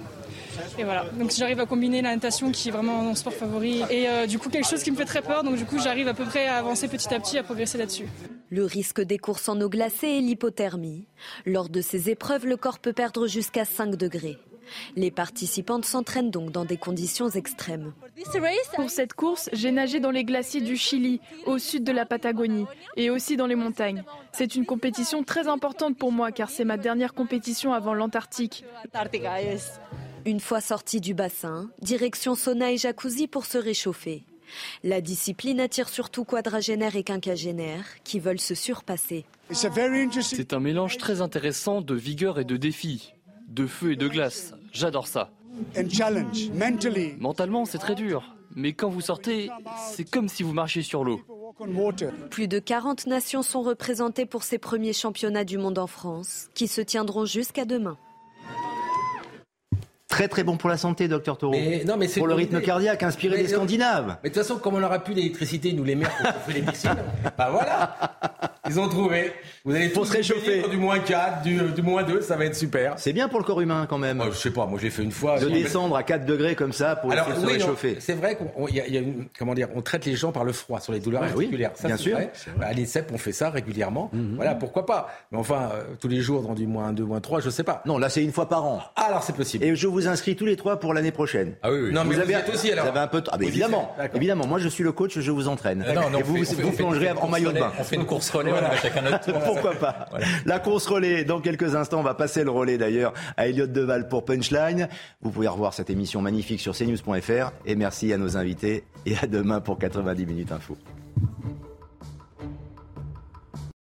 Et voilà. Donc j'arrive à combiner la natation qui est vraiment mon sport favori et euh, du coup quelque chose qui me fait très peur. Donc du coup, j'arrive à peu près à avancer petit à petit, à progresser là-dessus. Le risque des courses en eau glacée est l'hypothermie. Lors de ces épreuves, le corps peut perdre jusqu'à 5 degrés. Les participantes s'entraînent donc dans des conditions extrêmes. Pour cette course, j'ai nagé dans les glaciers du Chili, au sud de la Patagonie, et aussi dans les montagnes. C'est une compétition très importante pour moi car c'est ma dernière compétition avant l'Antarctique. Une fois sorti du bassin, direction sauna et jacuzzi pour se réchauffer. La discipline attire surtout quadragénaires et quinquagénaires qui veulent se surpasser. C'est un mélange très intéressant de vigueur et de défi, de feu et de glace. J'adore ça. Mentalement, c'est très dur. Mais quand vous sortez, c'est comme si vous marchiez sur l'eau. Plus de 40 nations sont représentées pour ces premiers championnats du monde en France, qui se tiendront jusqu'à demain. Très très bon pour la santé, docteur Taureau. Mais non, mais c'est pour le rythme idée. cardiaque inspiré Mais des non. Scandinaves. Mais de toute façon, comme on n'aura plus l'électricité, nous les maires, pour chauffer les piscines, bah voilà, ils ont trouvé. Vous allez tous se réchauffer. Du moins 4, du, du moins 2, ça va être super. C'est bien pour le corps humain quand même. je sais pas, moi j'ai fait une fois. de descendre à 4 degrés comme ça pour Alors, essayer de se oui, non, réchauffer. c'est vrai qu'on y a, y a une, comment dire, on traite les gens par le froid sur les douleurs Ouais, oui, articulaires. Ça, bien sûr, vrai. Bah, à l'INSEP, on fait ça régulièrement. Voilà, pourquoi pas. Mais enfin, euh, tous les jours dans du moins 2, moins 3, je sais pas. Non, là c'est une fois par an. Ah, alors c'est possible. Et je vous inscris tous les trois pour l'année prochaine. Ah oui, oui. Non, mais vous avez, êtes aussi, alors. Vous avez un peu de... Ah, mais Vous évidemment, évidemment. Moi, je suis le coach, je vous entraîne. Ah non, non, et vous, vous plongerez en maillot de bain. On fait une course relais, on a chacun notre tour. Pourquoi pas La course relais, dans quelques instants, on va passer le relais d'ailleurs à Elliot Deval pour Punchline. Vous pouvez revoir cette émission magnifique sur cnews.fr. Et merci à nos invités et à demain pour 90 minutes info.